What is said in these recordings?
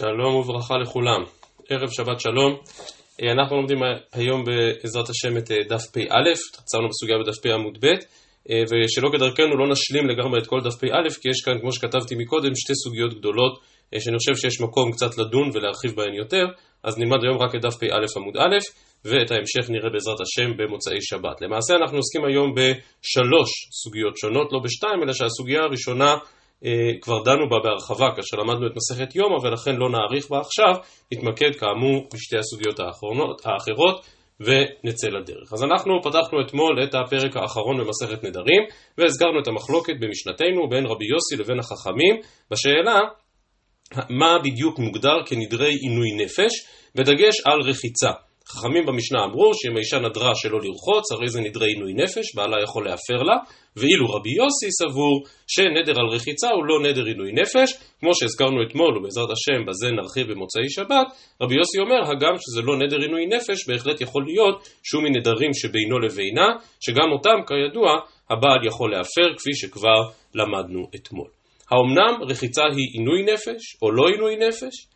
שלום וברכה לכולם, ערב שבת שלום. אה, אנחנו לומדים היום בעזרת השם את אה, דף פ"א, עצרנו בסוגיה בדף פ' עמוד ב', אה, ושלא כדרכנו לא נשלים לגמרי את כל דף פ"א, כי יש כאן, כמו שכתבתי מקודם, שתי סוגיות גדולות, שאני חושב שיש מקום קצת לדון ולהרחיב בהן יותר, אז נלמד היום רק את דף פ"א עמוד א', ואת ההמשך נראה בעזרת השם במוצאי שבת. למעשה אנחנו עוסקים היום בשלוש סוגיות שונות, לא בשתיים, אלא שהסוגיה הראשונה כבר דנו בה בהרחבה כאשר למדנו את מסכת יומא ולכן לא נאריך בה עכשיו, נתמקד כאמור בשתי הסוגיות האחרונות, האחרות ונצא לדרך. אז אנחנו פתחנו אתמול את הפרק האחרון במסכת נדרים והזכרנו את המחלוקת במשנתנו בין רבי יוסי לבין החכמים בשאלה מה בדיוק מוגדר כנדרי עינוי נפש בדגש על רחיצה. חכמים במשנה אמרו שאם האישה נדרה שלא לרחוץ, הרי זה נדרי עינוי נפש, בעלה יכול להפר לה, ואילו רבי יוסי סבור שנדר על רחיצה הוא לא נדר עינוי נפש, כמו שהזכרנו אתמול, ובעזרת השם בזה נרחיב במוצאי שבת, רבי יוסי אומר, הגם שזה לא נדר עינוי נפש, בהחלט יכול להיות שהוא מנדרים שבינו לבינה, שגם אותם, כידוע, הבעל יכול להפר, כפי שכבר למדנו אתמול. האומנם רחיצה היא עינוי נפש, או לא עינוי נפש?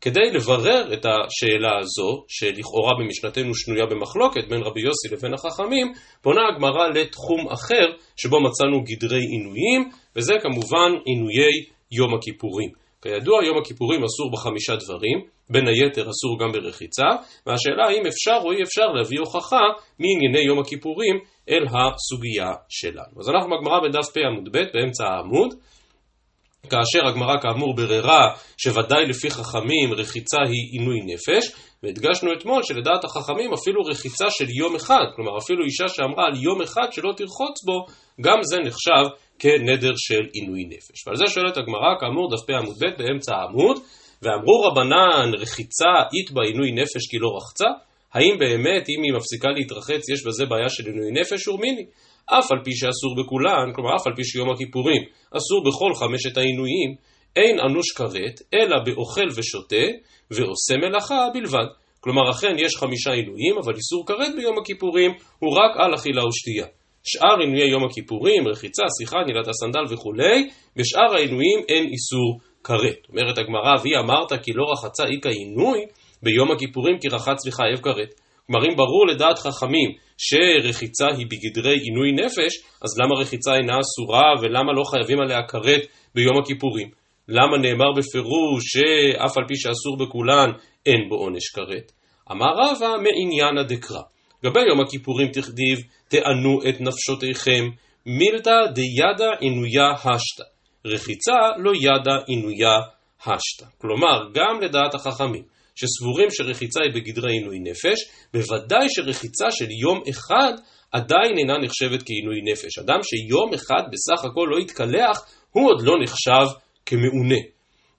כדי לברר את השאלה הזו, שלכאורה במשנתנו שנויה במחלוקת בין רבי יוסי לבין החכמים, פונה הגמרא לתחום אחר, שבו מצאנו גדרי עינויים, וזה כמובן עינויי יום הכיפורים. כידוע, יום הכיפורים אסור בחמישה דברים, בין היתר אסור גם ברחיצה, והשאלה האם אפשר או אי אפשר להביא הוכחה מענייני יום הכיפורים אל הסוגיה שלנו. אז אנחנו בגמרא בדף פ עמוד ב' באמצע העמוד, כאשר הגמרא כאמור בררה שוודאי לפי חכמים רחיצה היא עינוי נפש, והדגשנו אתמול שלדעת החכמים אפילו רחיצה של יום אחד, כלומר אפילו אישה שאמרה על יום אחד שלא תרחוץ בו, גם זה נחשב כנדר של עינוי נפש. ועל זה שואלת הגמרא, כאמור דף עמוד ב' באמצע העמוד, ואמרו רבנן רחיצה אית בה עינוי נפש כי לא רחצה? האם באמת אם היא מפסיקה להתרחץ יש בזה בעיה של עינוי נפש? ורמיני. אף על פי שאסור בכולן, כלומר אף על פי שיום הכיפורים אסור בכל חמשת העינויים, אין אנוש כרת, אלא באוכל ושותה, ועושה מלאכה בלבד. כלומר אכן יש חמישה עינויים, אבל איסור כרת ביום הכיפורים הוא רק על אכילה ושתייה. שאר עינויי יום הכיפורים, רחיצה, שיחה, נילת הסנדל וכולי, בשאר העינויים אין איסור כרת. אומרת הגמרא, והיא אמרת כי לא רחצה איכא עינוי, ביום הכיפורים כי רחץ וחייב כרת. כלומר אם ברור לדעת חכמים שרחיצה היא בגדרי עינוי נפש, אז למה רחיצה אינה אסורה ולמה לא חייבים עליה כרת ביום הכיפורים? למה נאמר בפירוש שאף על פי שאסור בכולן אין בו עונש כרת? אמר רבא מעניינה דקרא. לגבי יום הכיפורים תכתיב תענו את נפשותיכם מילתא דידא עינויה השתא. רחיצה לא ידא עינויה השתא. כלומר, גם לדעת החכמים, שסבורים שרחיצה היא בגדרי עינוי נפש, בוודאי שרחיצה של יום אחד עדיין אינה נחשבת כעינוי נפש. אדם שיום אחד בסך הכל לא התקלח, הוא עוד לא נחשב כמעונה.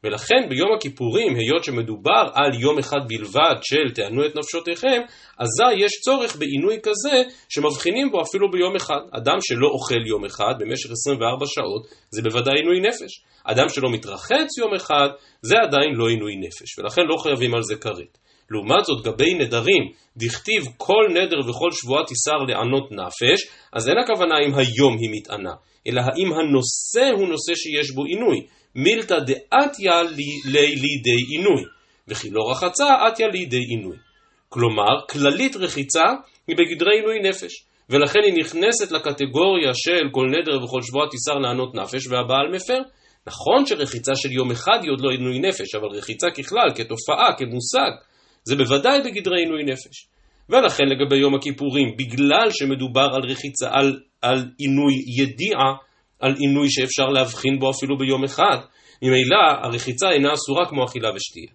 ולכן ביום הכיפורים, היות שמדובר על יום אחד בלבד של תענו את נפשותיכם, אזי יש צורך בעינוי כזה שמבחינים בו אפילו ביום אחד. אדם שלא אוכל יום אחד במשך 24 שעות, זה בוודאי עינוי נפש. אדם שלא מתרחץ יום אחד, זה עדיין לא עינוי נפש, ולכן לא חייבים על זה כרת. לעומת זאת, גבי נדרים, דכתיב כל נדר וכל שבועה תיסר לענות נפש, אז אין הכוונה אם היום היא מתענה, אלא האם הנושא הוא נושא שיש בו עינוי. מילתא דאתיה לידי עינוי, וכי לא רחצה אתיה לידי עינוי. כלומר, כללית רחיצה היא בגדרי עינוי נפש, ולכן היא נכנסת לקטגוריה של כל נדר וכל שבועה תיסר לענות נפש והבעל מפר. נכון שרחיצה של יום אחד היא עוד לא עינוי נפש, אבל רחיצה ככלל, כתופעה, כמושג, זה בוודאי בגדרי עינוי נפש. ולכן לגבי יום הכיפורים, בגלל שמדובר על רחיצה, על, על עינוי ידיעה, על עינוי שאפשר להבחין בו אפילו ביום אחד, ממילא הרחיצה אינה אסורה כמו אכילה ושתייה.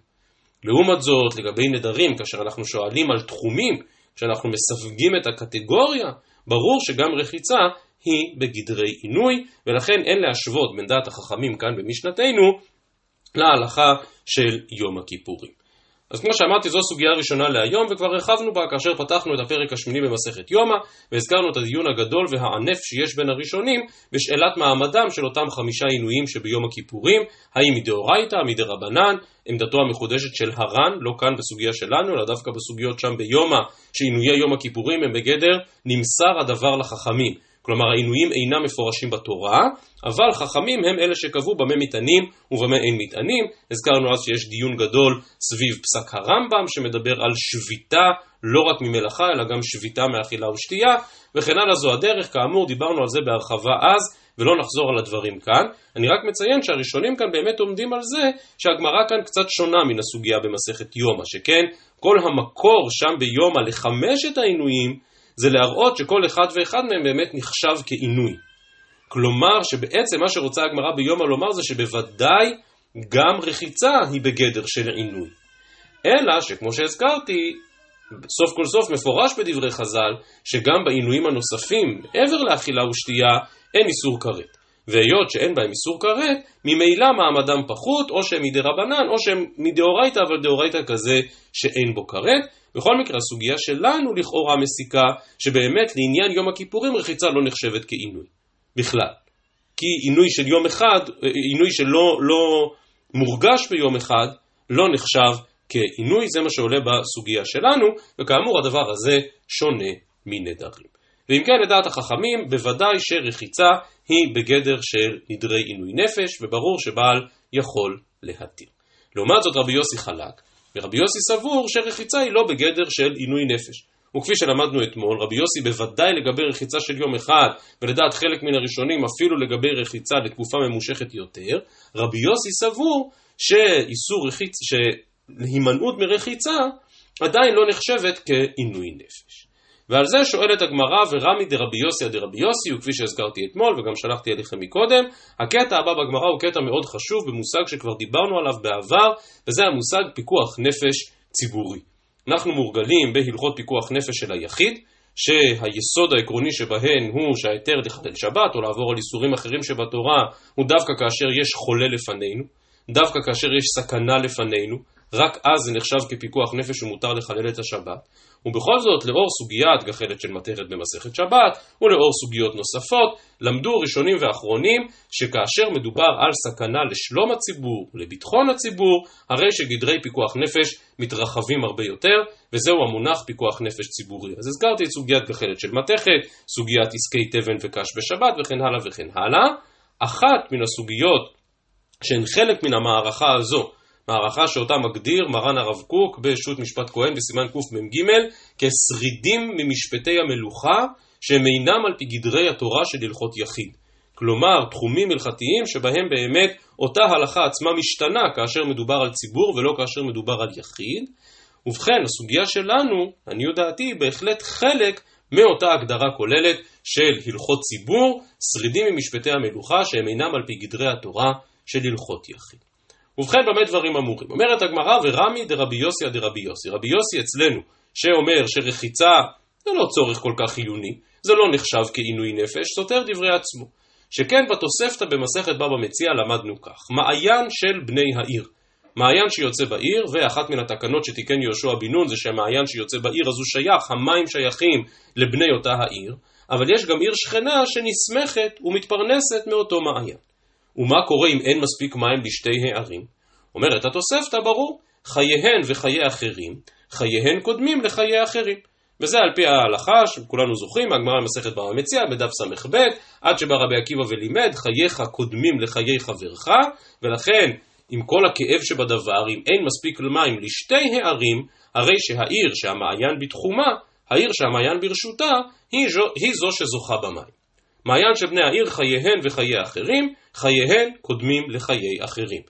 לעומת זאת, לגבי נדרים, כאשר אנחנו שואלים על תחומים, כשאנחנו מסווגים את הקטגוריה, ברור שגם רחיצה היא בגדרי עינוי, ולכן אין להשוות בין דעת החכמים כאן במשנתנו להלכה של יום הכיפורים. אז כמו שאמרתי, זו סוגיה ראשונה להיום, וכבר הרחבנו בה כאשר פתחנו את הפרק השמיני במסכת יומא, והזכרנו את הדיון הגדול והענף שיש בין הראשונים בשאלת מעמדם של אותם חמישה עינויים שביום הכיפורים, האם מדאורייתא, מדרבנן, עמדתו המחודשת של הר"ן, לא כאן בסוגיה שלנו, אלא דווקא בסוגיות שם ביומא, שעינויי יום הכיפורים הם בגדר נמסר הדבר לחכמים. כלומר העינויים אינם מפורשים בתורה, אבל חכמים הם אלה שקבעו במה מטענים ובמה אין מטענים. הזכרנו אז שיש דיון גדול סביב פסק הרמב"ם שמדבר על שביתה לא רק ממלאכה אלא גם שביתה מאכילה ושתייה וכן הלאה זו הדרך, כאמור דיברנו על זה בהרחבה אז ולא נחזור על הדברים כאן. אני רק מציין שהראשונים כאן באמת עומדים על זה שהגמרא כאן קצת שונה מן הסוגיה במסכת יומא, שכן כל המקור שם ביומא לחמש את העינויים זה להראות שכל אחד ואחד מהם באמת נחשב כעינוי. כלומר שבעצם מה שרוצה הגמרא ביומא לומר זה שבוודאי גם רחיצה היא בגדר של עינוי. אלא שכמו שהזכרתי, סוף כל סוף מפורש בדברי חז"ל, שגם בעינויים הנוספים, מעבר לאכילה ושתייה, אין איסור כרת. והיות שאין בהם איסור כרת, ממילא מעמדם פחות, או שהם מדי רבנן, או שהם מדאורייתא, אבל דאורייתא כזה שאין בו כרת. בכל מקרה, הסוגיה שלנו לכאורה מסיקה, שבאמת לעניין יום הכיפורים רחיצה לא נחשבת כעינוי. בכלל. כי עינוי של יום אחד, עינוי שלא לא מורגש ביום אחד, לא נחשב כעינוי, זה מה שעולה בסוגיה שלנו, וכאמור הדבר הזה שונה מנדרים. ואם כן לדעת החכמים, בוודאי שרחיצה היא בגדר של נדרי עינוי נפש, וברור שבעל יכול להתיר. לעומת זאת רבי יוסי חלק, ורבי יוסי סבור שרחיצה היא לא בגדר של עינוי נפש. וכפי שלמדנו אתמול, רבי יוסי בוודאי לגבי רחיצה של יום אחד, ולדעת חלק מן הראשונים אפילו לגבי רחיצה לתקופה ממושכת יותר, רבי יוסי סבור שאיסור רחיצ... שהימנעות מרחיצה עדיין לא נחשבת כעינוי נפש. ועל זה שואלת הגמרא ורמי דרבי יוסי דרבי יוסי, וכפי שהזכרתי אתמול וגם שלחתי אליכם מקודם, הקטע הבא בגמרא הוא קטע מאוד חשוב במושג שכבר דיברנו עליו בעבר, וזה המושג פיקוח נפש ציבורי. אנחנו מורגלים בהלכות פיקוח נפש של היחיד, שהיסוד העקרוני שבהן הוא שההיתר לחלל שבת או לעבור על איסורים אחרים שבתורה הוא דווקא כאשר יש חולה לפנינו, דווקא כאשר יש סכנה לפנינו, רק אז זה נחשב כפיקוח נפש ומותר לחלל את השבת. ובכל זאת, לאור סוגיית גחלת של מטרת במסכת שבת, ולאור סוגיות נוספות, למדו ראשונים ואחרונים שכאשר מדובר על סכנה לשלום הציבור ולביטחון הציבור, הרי שגדרי פיקוח נפש מתרחבים הרבה יותר, וזהו המונח פיקוח נפש ציבורי. אז הזכרתי את סוגיית גחלת של מתכת, סוגיית עסקי תבן וקש בשבת וכן הלאה וכן הלאה. אחת מן הסוגיות שהן חלק מן המערכה הזו, מערכה שאותה מגדיר מרן הרב קוק בשו"ת משפט כהן בסימן קמ"ג כשרידים ממשפטי המלוכה שהם אינם על פי גדרי התורה של הלכות יחיד. כלומר, תחומים הלכתיים שבהם באמת אותה הלכה עצמה משתנה כאשר מדובר על ציבור ולא כאשר מדובר על יחיד. ובכן, הסוגיה שלנו, לעניות דעתי, היא בהחלט חלק מאותה הגדרה כוללת של הלכות ציבור, שרידים ממשפטי המלוכה שהם אינם על פי גדרי התורה של הלכות יחיד. ובכן במה דברים אמורים? אומרת הגמרא ורמי דרבי יוסי דרבי יוסי. רבי יוסי אצלנו שאומר שרחיצה זה לא צורך כל כך חיוני, זה לא נחשב כעינוי נפש, סותר דברי עצמו. שכן בתוספתא במסכת בבא מציע למדנו כך, מעיין של בני העיר. מעיין שיוצא בעיר, ואחת מן התקנות שתיקן יהושע בן נון זה שהמעיין שיוצא בעיר אז הוא שייך, המים שייכים לבני אותה העיר, אבל יש גם עיר שכנה שנסמכת ומתפרנסת מאותו מעיין. ומה קורה אם אין מספיק מים לשתי הערים? אומרת התוספתא ברור, חייהן וחיי אחרים, חייהן קודמים לחיי אחרים. וזה על פי ההלכה שכולנו זוכרים, הגמרא במסכת בר המציע בדף ס"ב, עד שבא רבי עקיבא ולימד, חייך קודמים לחיי חברך, ולכן עם כל הכאב שבדבר, אם אין מספיק מים לשתי הערים, הרי שהעיר שהמעיין בתחומה, העיר שהמעיין ברשותה, היא, היא זו שזוכה במים. מעיין של בני העיר חייהן וחיי אחרים, חייהן קודמים לחיי אחרים.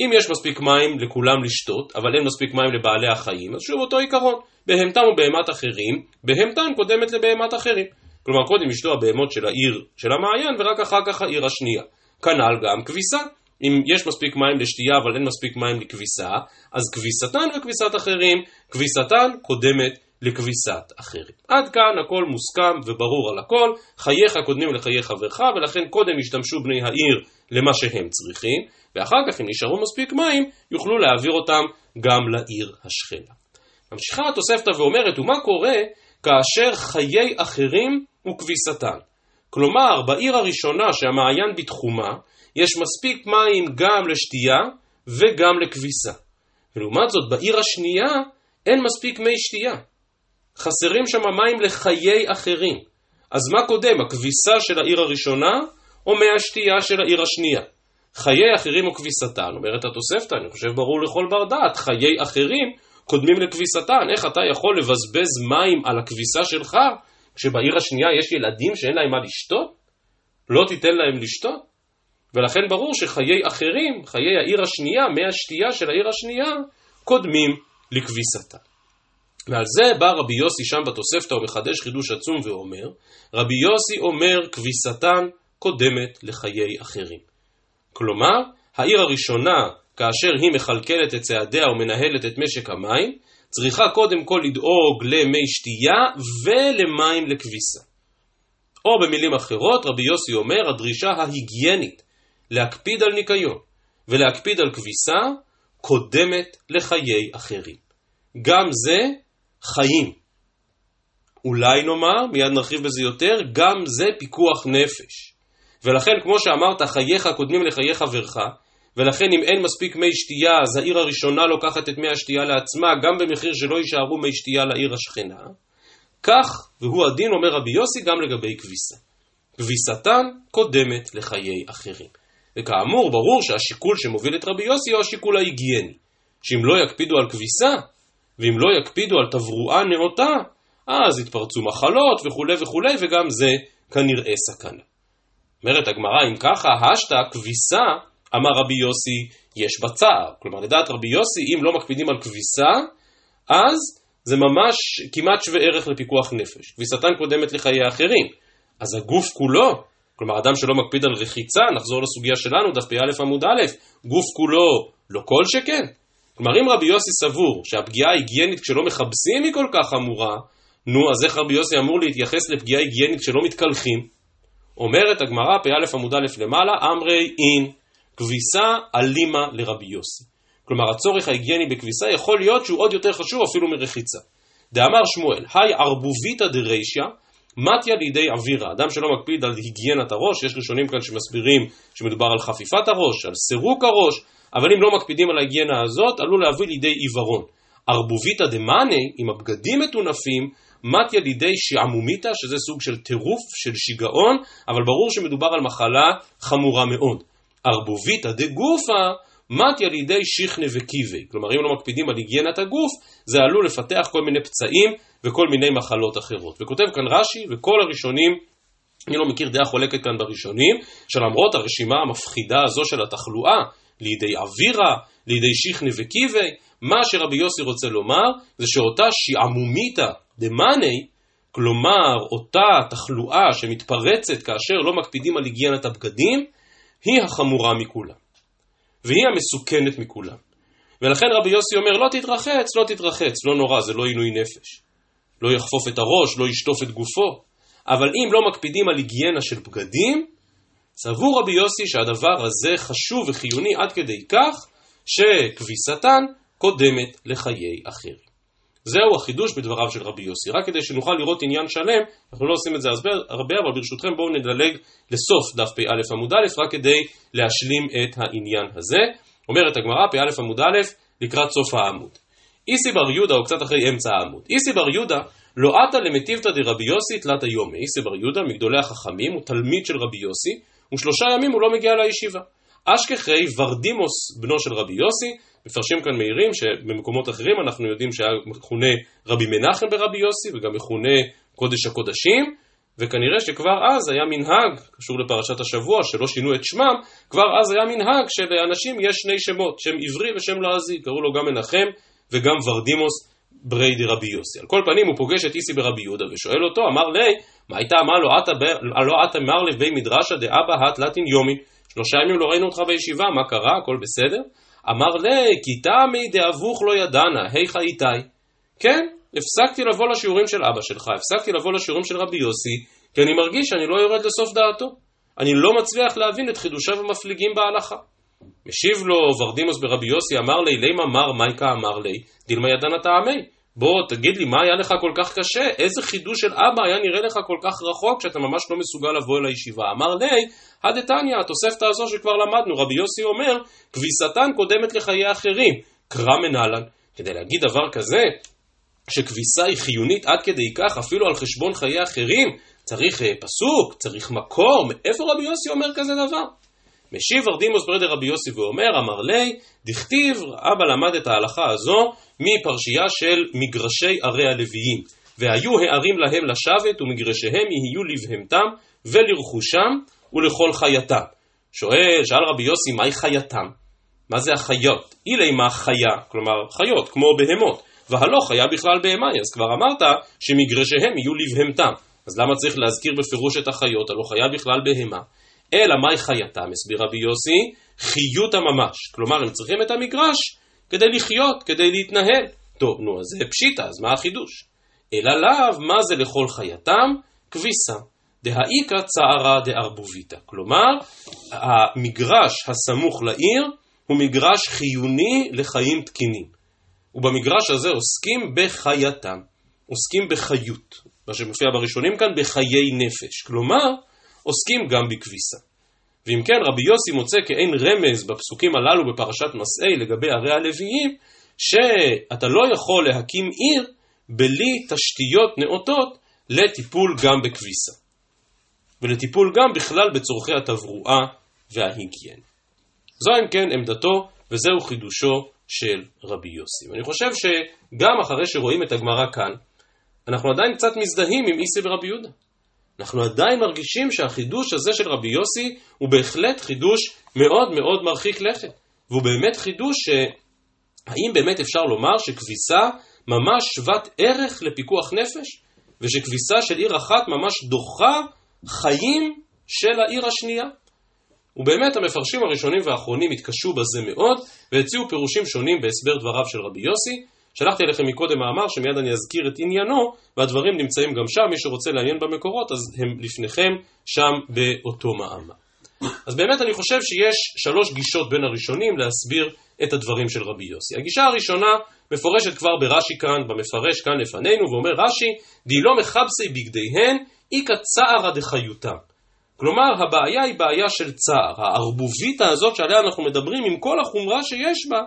אם יש מספיק מים לכולם לשתות, אבל אין מספיק מים לבעלי החיים, אז שוב אותו עיקרון. בהמתם ובהמת אחרים, בהמתן קודמת לבהמת אחרים. כלומר, קודם ישתו הבהמות של העיר של המעיין, ורק אחר כך העיר השנייה. כנ"ל גם כביסה. אם יש מספיק מים לשתייה אבל אין מספיק מים לכביסה, אז כביסתן וכביסת אחרים, כביסתן קודמת לכביסת אחרים. עד כאן הכל מוסכם וברור על הכל, חייך קודמים לחיי חברך, ולכן קודם ישתמשו בני העיר למה שהם צריכים, ואחר כך אם נשארו מספיק מים, יוכלו להעביר אותם גם לעיר השכנה. ממשיכה התוספתא ואומרת, ומה קורה כאשר חיי אחרים וכביסתן? כלומר, בעיר הראשונה שהמעיין בתחומה, יש מספיק מים גם לשתייה וגם לכביסה. ולעומת זאת, בעיר השנייה אין מספיק מי שתייה. חסרים שם מים לחיי אחרים. אז מה קודם, הכביסה של העיר הראשונה, או מי השתייה של העיר השנייה? חיי אחרים או כביסתן, אומרת התוספתא, אני חושב ברור לכל בר דעת, חיי אחרים קודמים לכביסתן, איך אתה יכול לבזבז מים על הכביסה שלך, כשבעיר השנייה יש ילדים שאין להם מה לשתות? לא תיתן להם לשתות? ולכן ברור שחיי אחרים, חיי העיר השנייה, מי השתייה של העיר השנייה, קודמים לכביסתה. ועל זה בא רבי יוסי שם בתוספתא ומחדש חידוש עצום ואומר, רבי יוסי אומר כביסתן קודמת לחיי אחרים. כלומר, העיר הראשונה, כאשר היא מכלכלת את צעדיה ומנהלת את משק המים, צריכה קודם כל לדאוג למי שתייה ולמים לכביסה. או במילים אחרות, רבי יוסי אומר, הדרישה ההיגיינית להקפיד על ניקיון ולהקפיד על כביסה קודמת לחיי אחרים. גם זה חיים. אולי נאמר, מיד נרחיב בזה יותר, גם זה פיקוח נפש. ולכן, כמו שאמרת, חייך קודמים לחיי חברך, ולכן אם אין מספיק מי שתייה, אז העיר הראשונה לוקחת את מי השתייה לעצמה, גם במחיר שלא יישארו מי שתייה לעיר השכנה. כך, והוא הדין, אומר רבי יוסי, גם לגבי כביסה. כביסתן קודמת לחיי אחרים. וכאמור, ברור שהשיקול שמוביל את רבי יוסי הוא השיקול ההיגייני. שאם לא יקפידו על כביסה, ואם לא יקפידו על תברואה נאותה, אז יתפרצו מחלות וכולי וכולי, וגם זה כנראה סכנה. אומרת הגמרא, אם ככה, השתא כביסה, אמר רבי יוסי, יש בה צער. כלומר, לדעת רבי יוסי, אם לא מקפידים על כביסה, אז זה ממש כמעט שווה ערך לפיקוח נפש. כביסתן קודמת לחיי האחרים. אז הגוף כולו, כלומר, אדם שלא מקפיד על רחיצה, נחזור לסוגיה שלנו, דף פ"א עמוד א', גוף כולו לא כל שכן. כלומר, אם רבי יוסי סבור שהפגיעה ההיגיינית כשלא מכבסים היא כל כך חמורה, נו, אז איך רבי יוסי אמור להתייחס לפגיעה היגיינית כשלא מתקלחים? אומרת הגמרא, פ"א עמוד א' למעלה, אמרי אין, כביסה אלימה לרבי יוסי. כלומר, הצורך ההיגייני בכביסה יכול להיות שהוא עוד יותר חשוב אפילו מרחיצה. דאמר שמואל, היי ערבוביתא דרישיא, מתיה לידי אווירה. אדם שלא מקפיד על היגיינת הראש, יש ראשונים כאן שמסבירים שמדובר על חפיפת הראש, על סירוק הראש, אבל אם לא מקפידים על ההיגיינה הזאת, עלול להביא לידי עיוורון. ערבוביתא דמאני, אם הבגדים מטונפים, מתיה לידי שעמומיתא, שזה סוג של טירוף, של שיגעון, אבל ברור שמדובר על מחלה חמורה מאוד. ערבוביתא דגופא, מתיה לידי שיכנה וקיבי. כלומר, אם לא מקפידים על היגיינת הגוף, זה עלול לפתח כל מיני פצעים וכל מיני מחלות אחרות. וכותב כאן רש"י, וכל הראשונים אני לא מכיר דעה חולקת כאן בראשונים, שלמרות הרשימה המפחידה הזו של התחלואה, לידי אווירה, לידי שיכנה וקיבי, מה שרבי יוסי רוצה לומר, זה שאותה שעמומיתא דמאני, כלומר אותה תחלואה שמתפרצת כאשר לא מקפידים על היגיינת הבגדים, היא החמורה מכולם. והיא המסוכנת מכולם. ולכן רבי יוסי אומר, לא תתרחץ, לא תתרחץ, לא נורא, זה לא עינוי נפש. לא יחפוף את הראש, לא ישטוף את גופו. אבל אם לא מקפידים על היגיינה של בגדים, סבור רבי יוסי שהדבר הזה חשוב וחיוני עד כדי כך שכביסתן קודמת לחיי אחרים. זהו החידוש בדבריו של רבי יוסי. רק כדי שנוכל לראות עניין שלם, אנחנו לא עושים את זה הרבה, אבל ברשותכם בואו נדלג לסוף דף פא עמוד א', רק כדי להשלים את העניין הזה. אומרת הגמרא, פא עמוד א', לקראת סוף העמוד. איסי בר יהודה, או קצת אחרי אמצע העמוד. איסי בר יהודה, לא עתה למטיבתא דרבי יוסי תלת היומי. איסי בר יהודה, מגדולי החכמים, הוא תלמיד של רבי יוסי, ושלושה ימים הוא לא מגיע לישיבה. אשכחי ורדימוס, בנו של רבי יוסי, מפרשים כאן מהירים שבמקומות אחרים אנחנו יודעים שהיה מכונה רבי מנחם ברבי יוסי וגם מכונה קודש הקודשים. וכנראה שכבר אז היה מנהג, קשור לפרשת השבוע, שלא שינו את שמם, כבר אז היה מנהג שלאנשים יש שני שמות, שם עברי ושם לעזי, קראו לו גם מנחם וגם ורדימוס ברי דרבי יוסי. על כל פנים הוא פוגש את איסי ברבי יהודה ושואל אותו, אמר לי, מה הייתה אמר לו, לא עתה מר לבי מדרשא דאבא התלתין יומי, שלושה ימים לא ראינו אותך בישיבה, מה קרה, הכל בסדר? אמר לי, כי תמי דאבוך לא ידענה, היכא איתי. כן, הפסקתי לבוא לשיעורים של אבא שלך, הפסקתי לבוא לשיעורים של רבי יוסי, כי אני מרגיש שאני לא יורד לסוף דעתו. אני לא מצליח להבין את חידושיו המפליגים בהלכה. משיב לו ורדימוס ברבי יוסי, אמר לי, לימה מר מייקה אמר לי, דילמה ידענה טעמי. בוא תגיד לי מה היה לך כל כך קשה, איזה חידוש של אבא היה נראה לך כל כך רחוק שאתה ממש לא מסוגל לבוא אל הישיבה. אמר לי, הדתניא, התוספתא הזו שכבר למדנו, רבי יוסי אומר, כביסתן קודמת לחיי אחרים, קרא מנהלן. כדי להגיד דבר כזה, שכביסה היא חיונית עד כדי כך, אפילו על חשבון חיי אחרים, צריך אה, פסוק, צריך מקור, מאיפה רבי יוסי אומר כזה דבר? משיב ארדימוס ברדר רבי יוסי ואומר, אמר לי, דכתיב, אבא למד את ההלכה הזו מפרשייה של מגרשי ערי הלוויים. והיו הערים להם לשבת ומגרשיהם יהיו לבהמתם ולרכושם ולכל חייתם. שואל, שאל רבי יוסי, מהי חייתם? מה זה החיות? אילי מה חיה, כלומר חיות, כמו בהמות. והלא חיה בכלל בהמי, אז כבר אמרת שמגרשיהם יהיו לבהמתם. אז למה צריך להזכיר בפירוש את החיות, הלא חיה בכלל בהמה? אלא מהי חייתם, הסביר רבי יוסי, חיותה ממש. כלומר, הם צריכים את המגרש כדי לחיות, כדי להתנהל. טוב, נו, אז זה פשיטה, אז מה החידוש? אלא לאו, מה זה לכל חייתם? כביסה. דהאיכא צערא דערבוביתא. כלומר, המגרש הסמוך לעיר הוא מגרש חיוני לחיים תקינים. ובמגרש הזה עוסקים בחייתם, עוסקים בחיות. מה שמופיע בראשונים כאן, בחיי נפש. כלומר, עוסקים גם בכביסה. ואם כן, רבי יוסי מוצא כאין רמז בפסוקים הללו בפרשת מסעי לגבי ערי הלוויים, שאתה לא יכול להקים עיר בלי תשתיות נאותות לטיפול גם בכביסה. ולטיפול גם בכלל בצורכי התברואה וההיגיינה. זו אם כן עמדתו, וזהו חידושו של רבי יוסי. ואני חושב שגם אחרי שרואים את הגמרא כאן, אנחנו עדיין קצת מזדהים עם איסי ורבי יהודה. אנחנו עדיין מרגישים שהחידוש הזה של רבי יוסי הוא בהחלט חידוש מאוד מאוד מרחיק לכת. והוא באמת חידוש שהאם באמת אפשר לומר שכביסה ממש שוות ערך לפיקוח נפש, ושכביסה של עיר אחת ממש דוחה חיים של העיר השנייה. ובאמת המפרשים הראשונים והאחרונים התקשו בזה מאוד, והציעו פירושים שונים בהסבר דבריו של רבי יוסי. שלחתי אליכם מקודם מאמר שמיד אני אזכיר את עניינו, והדברים נמצאים גם שם, מי שרוצה לעיין במקורות אז הם לפניכם שם באותו מאמר. אז באמת אני חושב שיש שלוש גישות בין הראשונים להסביר את הדברים של רבי יוסי. הגישה הראשונה מפורשת כבר ברש"י כאן, במפרש כאן לפנינו, ואומר רש"י, די לא מכבסי בגדיהן, איכא צערא דחיותם. כלומר, הבעיה היא בעיה של צער. הערבוביתה הזאת שעליה אנחנו מדברים, עם כל החומרה שיש בה,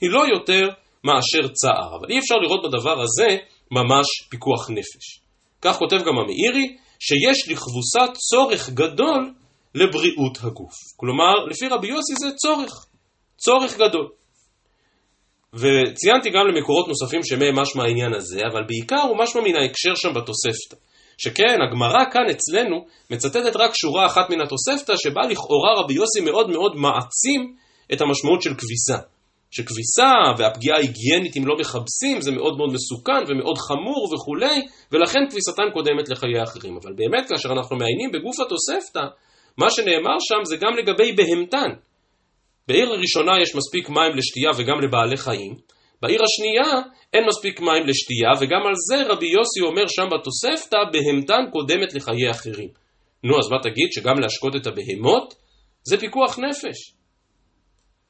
היא לא יותר מאשר צער. אבל אי אפשר לראות בדבר הזה ממש פיקוח נפש. כך כותב גם המאירי, שיש לכבוסה צורך גדול לבריאות הגוף. כלומר, לפי רבי יוסי זה צורך, צורך גדול. וציינתי גם למקורות נוספים שמהם משמע העניין הזה, אבל בעיקר הוא משמע מן ההקשר שם בתוספתא. שכן, הגמרא כאן אצלנו מצטטת רק שורה אחת מן התוספתא, שבה לכאורה רבי יוסי מאוד מאוד מעצים את המשמעות של כביסה. שכביסה והפגיעה ההיגיינית אם לא מכבסים זה מאוד מאוד מסוכן ומאוד חמור וכולי, ולכן כביסתן קודמת לחיי אחרים. אבל באמת כאשר אנחנו מעיינים בגוף התוספתא, מה שנאמר שם זה גם לגבי בהמתן. בעיר הראשונה יש מספיק מים לשתייה וגם לבעלי חיים, בעיר השנייה אין מספיק מים לשתייה, וגם על זה רבי יוסי אומר שם בתוספתא, בהמתן קודמת לחיי אחרים. נו, אז מה תגיד, שגם להשקות את הבהמות זה פיקוח נפש.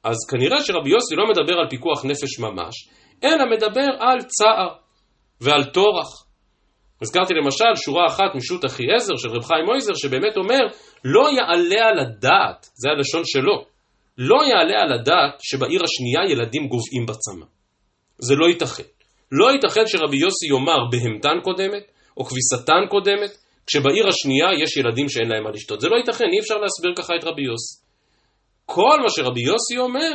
אז כנראה שרבי יוסי לא מדבר על פיקוח נפש ממש, אלא מדבר על צער ועל טורח. הזכרתי למשל שורה אחת משו"ת אחיעזר של רב חיים מויזר, שבאמת אומר, לא יעלה על הדעת, זה הלשון שלו, לא יעלה על הדעת שבעיר השנייה ילדים גוועים בצמא. זה לא ייתכן. לא ייתכן שרבי יוסי יאמר בהמתן קודמת, או כביסתן קודמת, כשבעיר השנייה יש ילדים שאין להם מה לשתות. זה לא ייתכן, אי אפשר להסביר ככה את רבי יוסי. כל מה שרבי יוסי אומר,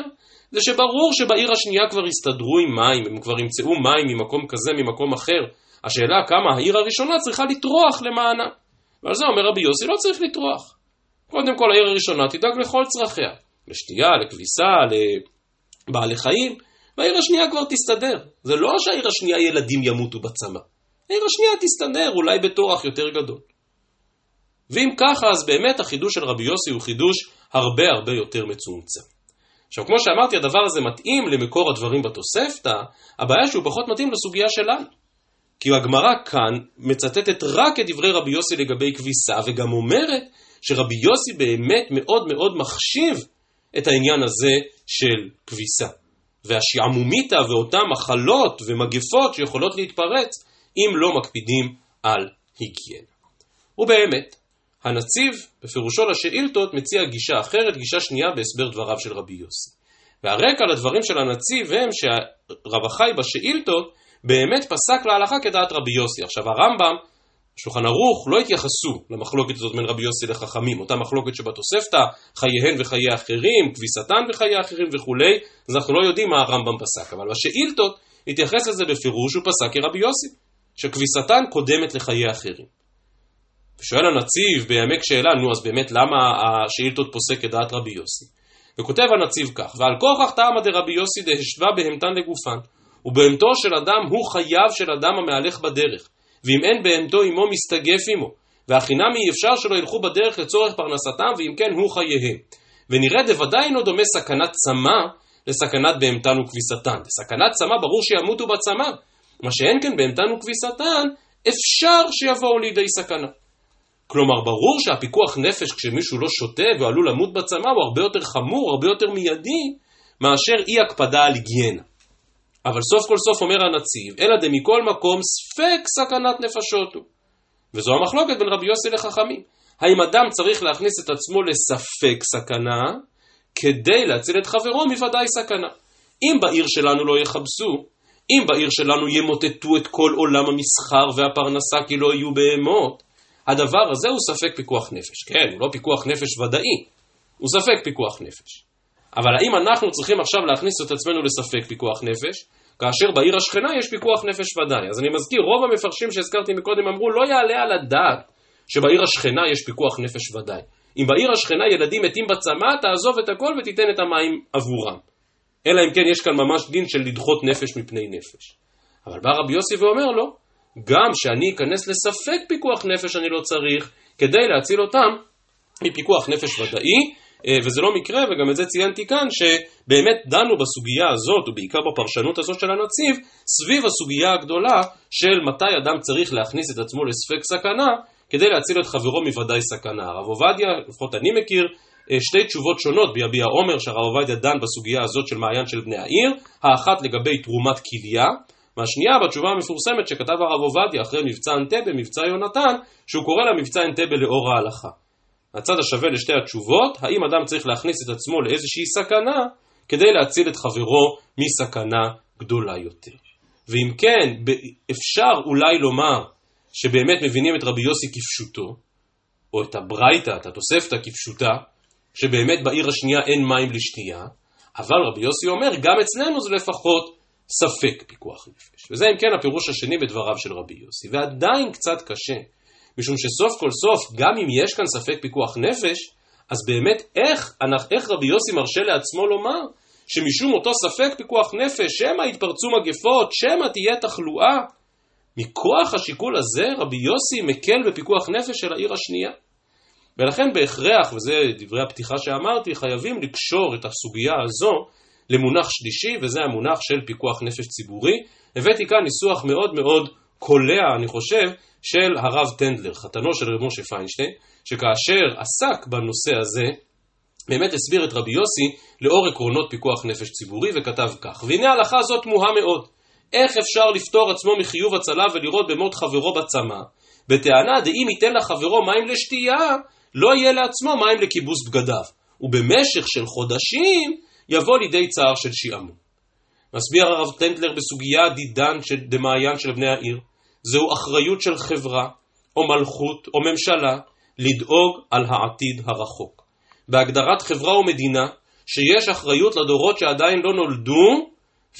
זה שברור שבעיר השנייה כבר הסתדרו עם מים, הם כבר ימצאו מים ממקום כזה, ממקום אחר. השאלה כמה העיר הראשונה צריכה לטרוח למענה. ועל זה אומר רבי יוסי, לא צריך לטרוח. קודם כל העיר הראשונה תדאג לכל צרכיה. לשתייה, לכביסה, לבעלי חיים. והעיר השנייה כבר תסתדר. זה לא שהעיר השנייה ילדים ימותו בצמא. העיר השנייה תסתדר, אולי בטורח יותר גדול. ואם ככה, אז באמת החידוש של רבי יוסי הוא חידוש הרבה הרבה יותר מצומצם. עכשיו, כמו שאמרתי, הדבר הזה מתאים למקור הדברים בתוספתא, הבעיה שהוא פחות מתאים לסוגיה שלנו. כי הגמרא כאן מצטטת רק את דברי רבי יוסי לגבי כביסה, וגם אומרת שרבי יוסי באמת מאוד מאוד מחשיב את העניין הזה של כביסה. והשעמומיתא ואותן מחלות ומגפות שיכולות להתפרץ אם לא מקפידים על היגיינה. ובאמת, הנציב בפירושו לשאילתות מציע גישה אחרת, גישה שנייה בהסבר דבריו של רבי יוסי. והרקע לדברים של הנציב הם שהרב החי בשאילתות באמת פסק להלכה כדעת רבי יוסי. עכשיו הרמב"ם שולחן ערוך לא התייחסו למחלוקת הזאת בין רבי יוסי לחכמים, אותה מחלוקת שבתוספתא, חייהן וחיי אחרים, כביסתן וחיי אחרים וכולי, אז אנחנו לא יודעים מה הרמב"ם פסק, אבל בשאילתות התייחס לזה בפירוש, הוא פסק כרבי יוסי, שכביסתן קודמת לחיי אחרים. ושואל הנציב בימי כשאלה, נו אז באמת למה השאילתות פוסק כדעת רבי יוסי? וכותב הנציב כך, ועל כוכך טעמא דרבי יוסי דהשווה בהמתן לגופן, ובהמתו של אדם הוא חייו של אדם המהלך בדרך, ואם אין בהמתו עמו מסתגף עמו, והחינם אי אפשר שלא ילכו בדרך לצורך פרנסתם, ואם כן הוא חייהם. ונראה דוודאי אינו דומה סכנת צמא לסכנת בהמתן וכביסתן. בסכנת צמא ברור שימותו בצמא, מה שאין כן בהמתן וכביסתן, אפשר שיבואו לידי סכנה. כלומר, ברור שהפיקוח נפש כשמישהו לא שותה ועלול למות בצמא הוא הרבה יותר חמור, הרבה יותר מיידי, מאשר אי הקפדה על היגיינה. אבל סוף כל סוף אומר הנציב, אלא דמכל מקום ספק סכנת נפשות הוא. וזו המחלוקת בין רבי יוסי לחכמים. האם אדם צריך להכניס את עצמו לספק סכנה, כדי להציל את חברו מוודאי סכנה. אם בעיר שלנו לא יכבסו, אם בעיר שלנו ימוטטו את כל עולם המסחר והפרנסה כי לא יהיו בהמות, הדבר הזה הוא ספק פיקוח נפש. כן, הוא לא פיקוח נפש ודאי, הוא ספק פיקוח נפש. אבל האם אנחנו צריכים עכשיו להכניס את עצמנו לספק פיקוח נפש, כאשר בעיר השכנה יש פיקוח נפש ודאי. אז אני מזכיר, רוב המפרשים שהזכרתי מקודם אמרו, לא יעלה על הדעת שבעיר השכנה יש פיקוח נפש ודאי. אם בעיר השכנה ילדים מתים בצמא, תעזוב את הכל ותיתן את המים עבורם. אלא אם כן יש כאן ממש דין של לדחות נפש מפני נפש. אבל בא רבי יוסי ואומר לו, גם שאני אכנס לספק פיקוח נפש אני לא צריך, כדי להציל אותם מפיקוח נפש ודאי, אה, וזה לא מקרה, וגם את זה ציינתי כאן, שבאמת דנו בסוגיה הזאת, ובעיקר בפרשנות הזאת של הנציב, סביב הסוגיה הגדולה של מתי אדם צריך להכניס את עצמו לספק סכנה, כדי להציל את חברו מוודאי סכנה. הרב עובדיה, לפחות אני מכיר, אה, שתי תשובות שונות ביביע עומר שהרב עובדיה דן בסוגיה הזאת של מעיין של בני העיר, האחת לגבי תרומת כליה, והשנייה בתשובה המפורסמת שכתב הרב עובדיה אחרי מבצע אנטבה, מבצע יונתן, שהוא קורא למבצע אנטבה לאור ההלכה. הצד השווה לשתי התשובות, האם אדם צריך להכניס את עצמו לאיזושהי סכנה כדי להציל את חברו מסכנה גדולה יותר. ואם כן, אפשר אולי לומר שבאמת מבינים את רבי יוסי כפשוטו, או את הברייתא, את התוספתא כפשוטה, שבאמת בעיר השנייה אין מים לשתייה, אבל רבי יוסי אומר, גם אצלנו זה לפחות ספק פיקוח נפש. וזה אם כן הפירוש השני בדבריו של רבי יוסי. ועדיין קצת קשה משום שסוף כל סוף, גם אם יש כאן ספק פיקוח נפש, אז באמת איך, איך רבי יוסי מרשה לעצמו לומר שמשום אותו ספק פיקוח נפש, שמא יתפרצו מגפות, שמא תהיה תחלואה, מכוח השיקול הזה רבי יוסי מקל בפיקוח נפש של העיר השנייה. ולכן בהכרח, וזה דברי הפתיחה שאמרתי, חייבים לקשור את הסוגיה הזו למונח שלישי, וזה המונח של פיקוח נפש ציבורי. הבאתי כאן ניסוח מאוד מאוד קולע, אני חושב, של הרב טנדלר, חתנו של רב משה פיינשטיין, שכאשר עסק בנושא הזה, באמת הסביר את רבי יוסי לאור עקרונות פיקוח נפש ציבורי וכתב כך: והנה ההלכה הזאת תמוהה מאוד. איך אפשר לפטור עצמו מחיוב הצלה ולראות במות חברו בצמא? בטענה דאם ייתן לחברו מים לשתייה, לא יהיה לעצמו מים לכיבוס בגדיו, ובמשך של חודשים יבוא לידי צער של שעמום. מסביר הרב טנדלר בסוגיה דידן של דמעיין של בני העיר, זהו אחריות של חברה, או מלכות, או ממשלה, לדאוג על העתיד הרחוק. בהגדרת חברה ומדינה, שיש אחריות לדורות שעדיין לא נולדו,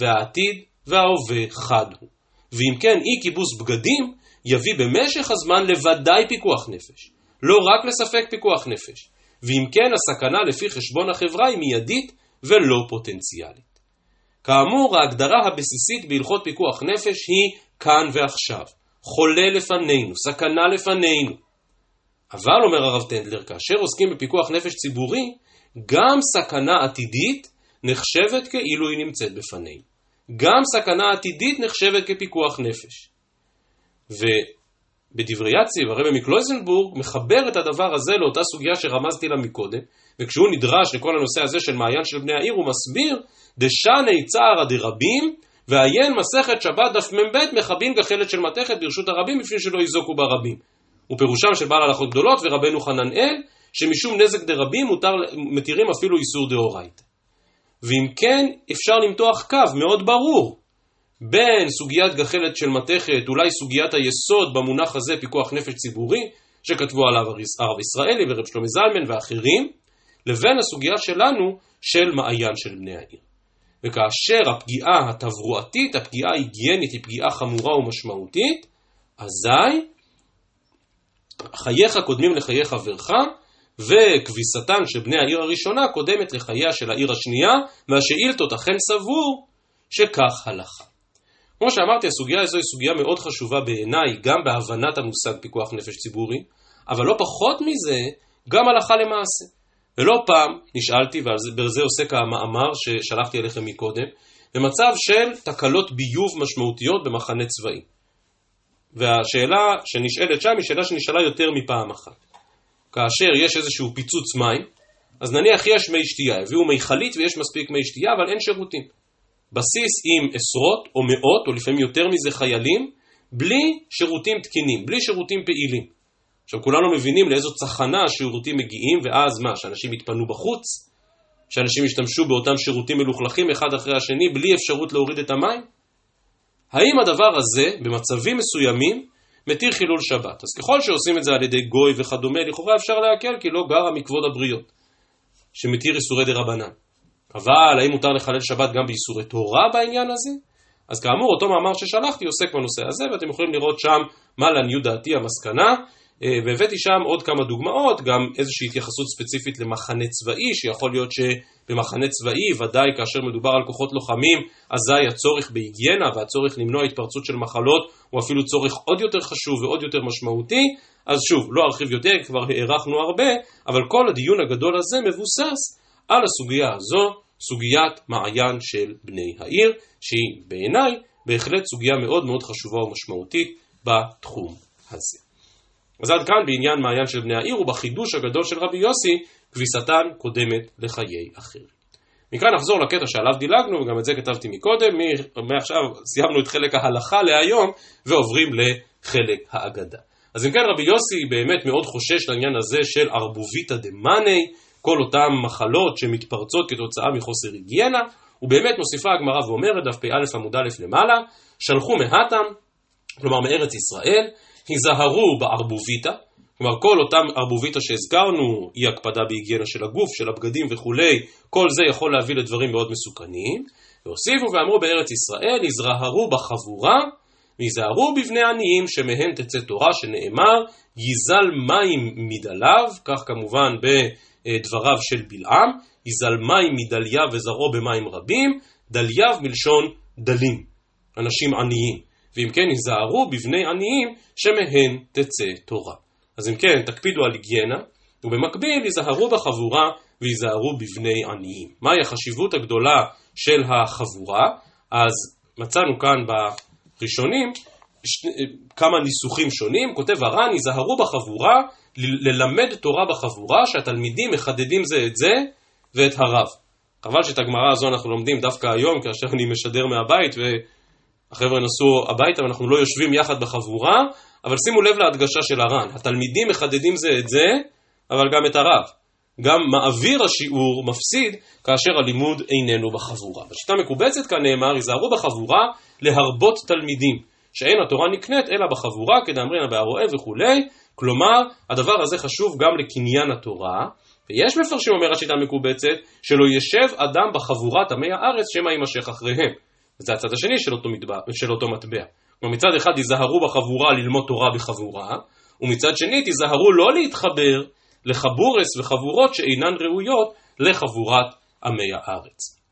והעתיד וההווה חד הוא. ואם כן, אי כיבוס בגדים יביא במשך הזמן לוודאי פיקוח נפש, לא רק לספק פיקוח נפש. ואם כן, הסכנה לפי חשבון החברה היא מיידית ולא פוטנציאלית. כאמור, ההגדרה הבסיסית בהלכות פיקוח נפש היא כאן ועכשיו. חולה לפנינו, סכנה לפנינו. אבל, אומר הרב טנדלר, כאשר עוסקים בפיקוח נפש ציבורי, גם סכנה עתידית נחשבת כאילו היא נמצאת בפנינו. גם סכנה עתידית נחשבת כפיקוח נפש. ובדברי יציב, הרבי מקלויזנבורג מחבר את הדבר הזה לאותה סוגיה שרמזתי לה מקודם, וכשהוא נדרש לכל הנושא הזה של מעיין של בני העיר, הוא מסביר, דשני צערא דרבים, ועיין מסכת שבת דף מ"ב מכבין גחלת של מתכת ברשות הרבים בשביל שלא יזוקו ברבים. ופירושם של בעל הלכות גדולות ורבנו חננאל, שמשום נזק דרבים מותר, מתירים אפילו איסור דאורייתא. ואם כן, אפשר למתוח קו מאוד ברור בין סוגיית גחלת של מתכת, אולי סוגיית היסוד במונח הזה פיקוח נפש ציבורי, שכתבו עליו הרב ישראלי ורב שלומי זלמן ואחרים, לבין הסוגיה שלנו של מעיין של בני העיר. וכאשר הפגיעה התברואתית, הפגיעה ההיגיינית היא פגיעה חמורה ומשמעותית, אזי חייך קודמים לחיי חברך, וכביסתן של בני העיר הראשונה קודמת לחייה של העיר השנייה, והשאילתות אכן סבור שכך הלכה. כמו שאמרתי, הסוגיה הזו היא סוגיה מאוד חשובה בעיניי, גם בהבנת המושג פיקוח נפש ציבורי, אבל לא פחות מזה, גם הלכה למעשה. ולא פעם נשאלתי, ובזה עוסק המאמר ששלחתי אליכם מקודם, במצב של תקלות ביוב משמעותיות במחנה צבאי. והשאלה שנשאלת שם היא שאלה שנשאלה יותר מפעם אחת. כאשר יש איזשהו פיצוץ מים, אז נניח יש מי שתייה, הביאו מיכלית ויש מספיק מי שתייה, אבל אין שירותים. בסיס עם עשרות או מאות או לפעמים יותר מזה חיילים, בלי שירותים תקינים, בלי שירותים פעילים. עכשיו כולנו מבינים לאיזו צחנה השירותים מגיעים, ואז מה, שאנשים יתפנו בחוץ? שאנשים ישתמשו באותם שירותים מלוכלכים אחד אחרי השני בלי אפשרות להוריד את המים? האם הדבר הזה, במצבים מסוימים, מתיר חילול שבת? אז ככל שעושים את זה על ידי גוי וכדומה, לכאורה אפשר להקל כי לא גרה מכבוד הבריות, שמתיר איסורי דה רבנן. אבל האם מותר לחלל שבת גם באיסורי תורה בעניין הזה? אז כאמור, אותו מאמר ששלחתי עוסק בנושא הזה, ואתם יכולים לראות שם מה לעניות דעתי המסקנה, והבאתי שם עוד כמה דוגמאות, גם איזושהי התייחסות ספציפית למחנה צבאי, שיכול להיות שבמחנה צבאי, ודאי כאשר מדובר על כוחות לוחמים, אזי הצורך בהיגיינה והצורך למנוע התפרצות של מחלות הוא אפילו צורך עוד יותר חשוב ועוד יותר משמעותי. אז שוב, לא ארחיב יותר, כבר הארכנו הרבה, אבל כל הדיון הגדול הזה מבוסס על הסוגיה הזו, סוגיית מעיין של בני העיר, שהיא בעיניי בהחלט סוגיה מאוד מאוד חשובה ומשמעותית בתחום הזה. אז עד כאן בעניין מעיין של בני העיר ובחידוש הגדול של רבי יוסי, כביסתן קודמת לחיי אחרים. מכאן נחזור לקטע שעליו דילגנו, וגם את זה כתבתי מקודם, מעכשיו סיימנו את חלק ההלכה להיום, ועוברים לחלק האגדה. אז אם כן רבי יוסי באמת מאוד חושש לעניין הזה של ערבוביתא דמאני, כל אותן מחלות שמתפרצות כתוצאה מחוסר היגיינה, ובאמת מוסיפה הגמרא ואומרת, דף פא עמוד א' למעלה, שלחו מהתם, כלומר מארץ ישראל, היזהרו בערבוביתא, כלומר כל אותם ערבוביתא שהזכרנו, אי הקפדה בהיגיינה של הגוף, של הבגדים וכולי, כל זה יכול להביא לדברים מאוד מסוכנים. והוסיפו ואמרו בארץ ישראל, יזרהרו בחבורה, ויזהרו בבני עניים שמהם תצא תורה, שנאמר, ייזל מים מדליו, כך כמובן בדבריו של בלעם, ייזל מים מדליה וזרעו במים רבים, דליו מלשון דלים, אנשים עניים. ואם כן היזהרו בבני עניים שמהן תצא תורה. אז אם כן, תקפידו על היגיינה, ובמקביל היזהרו בחבורה והיזהרו בבני עניים. מהי החשיבות הגדולה של החבורה? אז מצאנו כאן בראשונים ש... כמה ניסוחים שונים, כותב הר"ן, היזהרו בחבורה, ללמד תורה בחבורה, שהתלמידים מחדדים זה את זה ואת הרב. חבל שאת הגמרא הזו אנחנו לומדים דווקא היום, כאשר אני משדר מהבית, ו... החבר'ה נסעו הביתה ואנחנו לא יושבים יחד בחבורה, אבל שימו לב להדגשה של הר"ן, התלמידים מחדדים זה את זה, אבל גם את הרב. גם מעביר השיעור מפסיד כאשר הלימוד איננו בחבורה. בשיטה מקובצת כאן נאמר, היזהרו בחבורה להרבות תלמידים, שאין התורה נקנית אלא בחבורה, כדאמרינא בהרואה וכולי, כלומר, הדבר הזה חשוב גם לקניין התורה, ויש מפרשים, אומר השיטה המקובצת, שלא ישב אדם בחבורת עמי הארץ שמא יימשך אחריהם. וזה הצד השני של אותו, מטבע, של אותו מטבע. כלומר מצד אחד תיזהרו בחבורה ללמוד תורה בחבורה, ומצד שני תיזהרו לא להתחבר לחבורס וחבורות שאינן ראויות לחבורת עמי הארץ.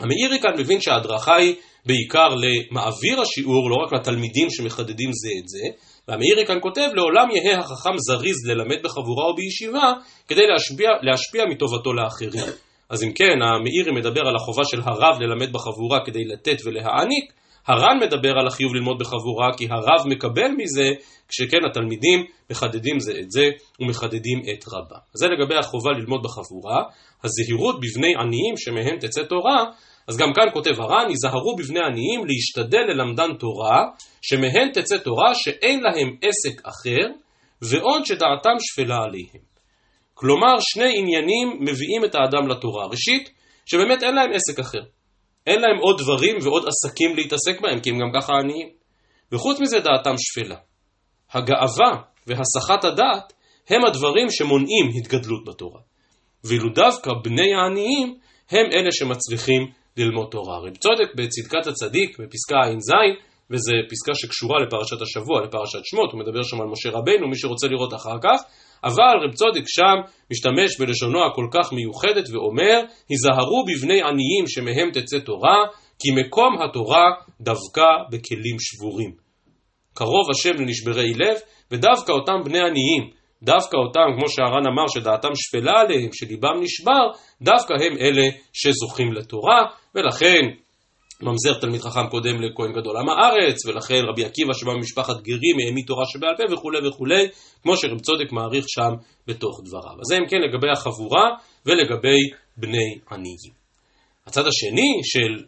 המאירי כאן מבין שההדרכה היא בעיקר למעביר השיעור, לא רק לתלמידים שמחדדים זה את זה, והמאירי כאן כותב, לעולם יהא החכם זריז ללמד בחבורה או בישיבה, כדי להשפיע, להשפיע מטובתו לאחרים. אז אם כן, המאירי מדבר על החובה של הרב ללמד בחבורה כדי לתת ולהעניק, הר"ן מדבר על החיוב ללמוד בחבורה כי הרב מקבל מזה, כשכן התלמידים מחדדים זה את זה ומחדדים את רבה. זה לגבי החובה ללמוד בחבורה, הזהירות בבני עניים שמהם תצא תורה, אז גם כאן כותב הר"ן, היזהרו בבני עניים להשתדל ללמדן תורה, שמהם תצא תורה שאין להם עסק אחר, ועוד שדעתם שפלה עליהם. כלומר, שני עניינים מביאים את האדם לתורה. ראשית, שבאמת אין להם עסק אחר. אין להם עוד דברים ועוד עסקים להתעסק בהם, כי הם גם ככה עניים. וחוץ מזה דעתם שפלה. הגאווה והסחת הדעת הם הדברים שמונעים התגדלות בתורה. ואילו דווקא בני העניים הם אלה שמצליחים ללמוד תורה. רב צודק בצדקת הצדיק, בפסקה ע"ז, וזו פסקה שקשורה לפרשת השבוע, לפרשת שמות, הוא מדבר שם על משה רבנו, מי שרוצה לראות אחר כך, אבל רב צודק שם משתמש בלשונו הכל כך מיוחדת ואומר, היזהרו בבני עניים שמהם תצא תורה, כי מקום התורה דווקא בכלים שבורים. קרוב השם לנשברי לב, ודווקא אותם בני עניים, דווקא אותם, כמו שהר"ן אמר, שדעתם שפלה עליהם, שליבם נשבר, דווקא הם אלה שזוכים לתורה, ולכן ממזר תלמיד חכם קודם לכהן גדול עם הארץ, ולכן רבי עקיבא שבא ממשפחת גרים העמיד תורה שבעל פה וכולי וכולי, כמו שרב צודק מעריך שם בתוך דבריו. אז זה אם כן לגבי החבורה ולגבי בני עניים. הצד השני של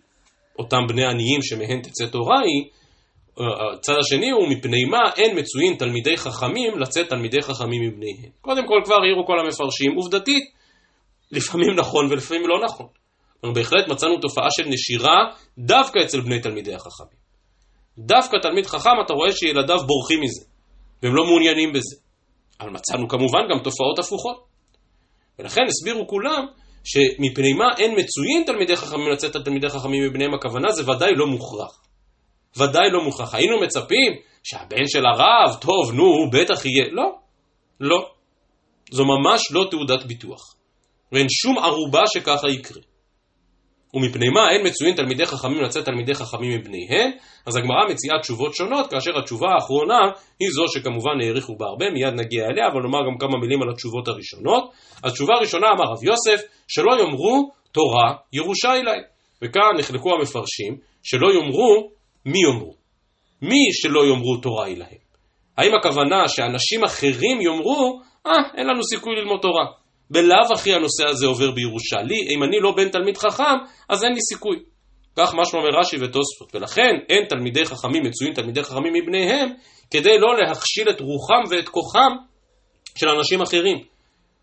אותם בני עניים שמהן תצא תורה היא, הצד השני הוא מפני מה אין מצויים תלמידי חכמים לצאת תלמידי חכמים מבניהם. קודם כל כבר העירו כל המפרשים, עובדתית, לפעמים נכון ולפעמים לא נכון. אנחנו בהחלט מצאנו תופעה של נשירה דווקא אצל בני תלמידי החכמים. דווקא תלמיד חכם אתה רואה שילדיו בורחים מזה, והם לא מעוניינים בזה. אבל מצאנו כמובן גם תופעות הפוכות. ולכן הסבירו כולם שמפני מה אין מצויים תלמידי חכמים לצאת על תלמידי חכמים מבניהם הכוונה זה ודאי לא מוכרח. ודאי לא מוכרח. היינו מצפים שהבן של הרב, טוב, נו, הוא בטח יהיה. לא, לא. זו ממש לא תעודת ביטוח. ואין שום ערובה שככה יקרה. ומפני מה אין מצויים תלמידי חכמים לצאת תלמידי חכמים מבניהם, אז הגמרא מציעה תשובות שונות, כאשר התשובה האחרונה היא זו שכמובן העריכו בה הרבה, מיד נגיע אליה, אבל נאמר גם כמה מילים על התשובות הראשונות. התשובה הראשונה אמר רב יוסף, שלא יאמרו תורה ירושה אליי. וכאן נחלקו המפרשים, שלא יאמרו מי יאמרו. מי שלא יאמרו תורה אליהם. האם הכוונה שאנשים אחרים יאמרו, אה, אין לנו סיכוי ללמוד תורה. בלאו הכי הנושא הזה עובר בירושה. לי, אם אני לא בן תלמיד חכם, אז אין לי סיכוי. כך משמע מרש"י ותוספות. ולכן אין תלמידי חכמים מצויים תלמידי חכמים מבניהם, כדי לא להכשיל את רוחם ואת כוחם של אנשים אחרים,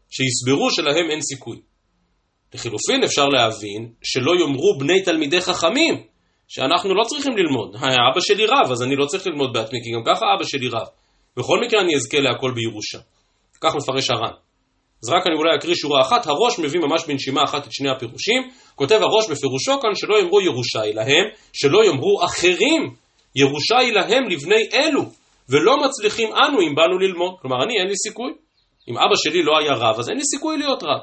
שיסברו שלהם אין סיכוי. לחילופין אפשר להבין שלא יאמרו בני תלמידי חכמים, שאנחנו לא צריכים ללמוד. אבא שלי רב, אז אני לא צריך ללמוד בעצמי, כי גם ככה אבא שלי רב. בכל מקרה אני אזכה להכל בירושה. כך מפרש הר"ן. אז רק אני אולי אקריא שורה אחת, הראש מביא ממש בנשימה אחת את שני הפירושים, כותב הראש בפירושו כאן שלא יאמרו ירושה היא להם, שלא יאמרו אחרים, ירושה היא להם לבני אלו, ולא מצליחים אנו אם באנו ללמוד. כלומר, אני אין לי סיכוי. אם אבא שלי לא היה רב, אז אין לי סיכוי להיות רב.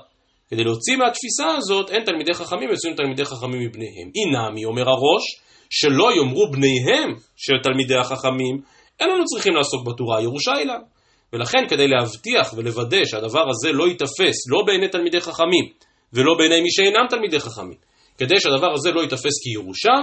כדי להוציא מהתפיסה הזאת, אין תלמידי חכמים יוצאים תלמידי חכמים מבניהם. אינמי, אומר הראש, שלא יאמרו בניהם של תלמידי החכמים, אין לנו צריכים לעסוק בתורה, ירושה היא לנו. ולכן כדי להבטיח ולוודא שהדבר הזה לא ייתפס לא בעיני תלמידי חכמים ולא בעיני מי שאינם תלמידי חכמים, כדי שהדבר הזה לא ייתפס כירושה,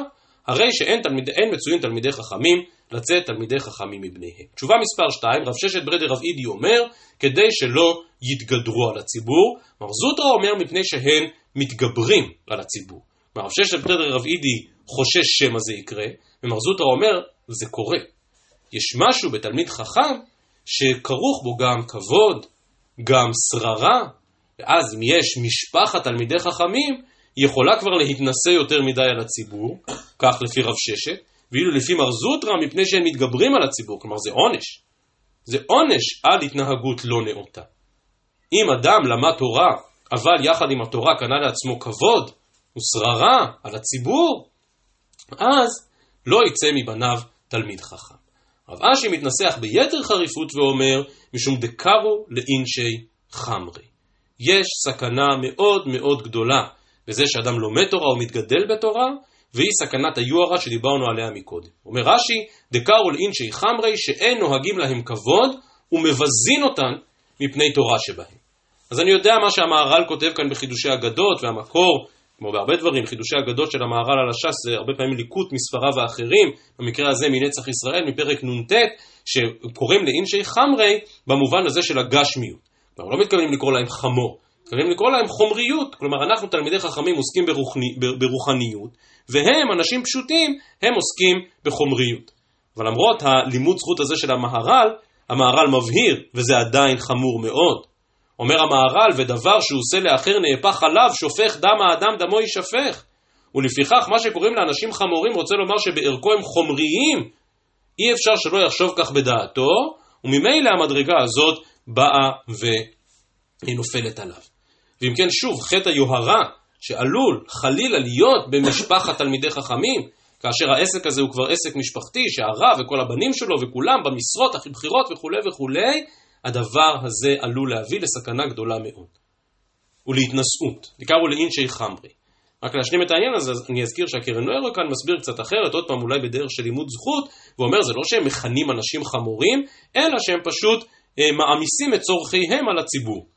הרי שאין תלמיד, מצויים תלמידי חכמים לצאת תלמידי חכמים מבניהם. תשובה מספר 2, רב ששת ברדר רב אידי אומר, כדי שלא יתגדרו על הציבור. מר זוטרא אומר מפני שהן מתגברים על הציבור. רב ששת ברדר רב אידי חושש שמא זה יקרה, ומר זוטרא אומר, זה קורה. יש משהו בתלמיד חכם שכרוך בו גם כבוד, גם שררה, ואז אם יש משפחת תלמידי חכמים, היא יכולה כבר להתנשא יותר מדי על הציבור, כך לפי רב ששת, ואילו לפי מר זוטרא, מפני שהם מתגברים על הציבור, כלומר זה עונש. זה עונש על התנהגות לא נאותה. אם אדם למד תורה, אבל יחד עם התורה קנה לעצמו כבוד ושררה על הציבור, אז לא יצא מבניו תלמיד חכם. רב אשי מתנסח ביתר חריפות ואומר, משום דקרו לאינשי חמרי. יש סכנה מאוד מאוד גדולה בזה שאדם לומד תורה או מתגדל בתורה, והיא סכנת היוהרה שדיברנו עליה מקודם. אומר רש"י, דקרו לאינשי חמרי שאין נוהגים להם כבוד ומבזין אותן מפני תורה שבהם. אז אני יודע מה שהמהר"ל כותב כאן בחידושי אגדות, והמקור כמו בהרבה דברים, חידושי אגדות של המהר"ל על הש"ס זה הרבה פעמים ליקוט מספריו האחרים, במקרה הזה מנצח ישראל, מפרק נ"ט, שקוראים לאינשי חמרי במובן הזה של הגשמיות. אנחנו לא מתכוונים לקרוא להם חמור, מתכוונים לקרוא להם חומריות, כלומר אנחנו תלמידי חכמים עוסקים ברוחני, ברוחניות, והם, אנשים פשוטים, הם עוסקים בחומריות. אבל למרות הלימוד זכות הזה של המהר"ל, המהר"ל מבהיר, וזה עדיין חמור מאוד, אומר המהר"ל, ודבר שהוא עושה לאחר נהפך עליו, שופך דם האדם דמו יישפך. ולפיכך מה שקוראים לאנשים חמורים רוצה לומר שבערכו הם חומריים, אי אפשר שלא יחשוב כך בדעתו, וממילא המדרגה הזאת באה והיא נופלת עליו. ואם כן, שוב, חטא היוהרה, שעלול חלילה להיות במשפחת תלמידי חכמים, כאשר העסק הזה הוא כבר עסק משפחתי, שהרב וכל הבנים שלו וכולם במשרות הכי בכירות וכולי וכולי, הדבר הזה עלול להביא לסכנה גדולה מאוד. ולהתנשאות, בעיקר לאינשי חמרי. רק להשלים את העניין הזה, אני אזכיר שהקרן נוירו כאן מסביר קצת אחרת, עוד פעם אולי בדרך של לימוד זכות, ואומר זה לא שהם מכנים אנשים חמורים, אלא שהם פשוט אה, מעמיסים את צורכיהם על הציבור.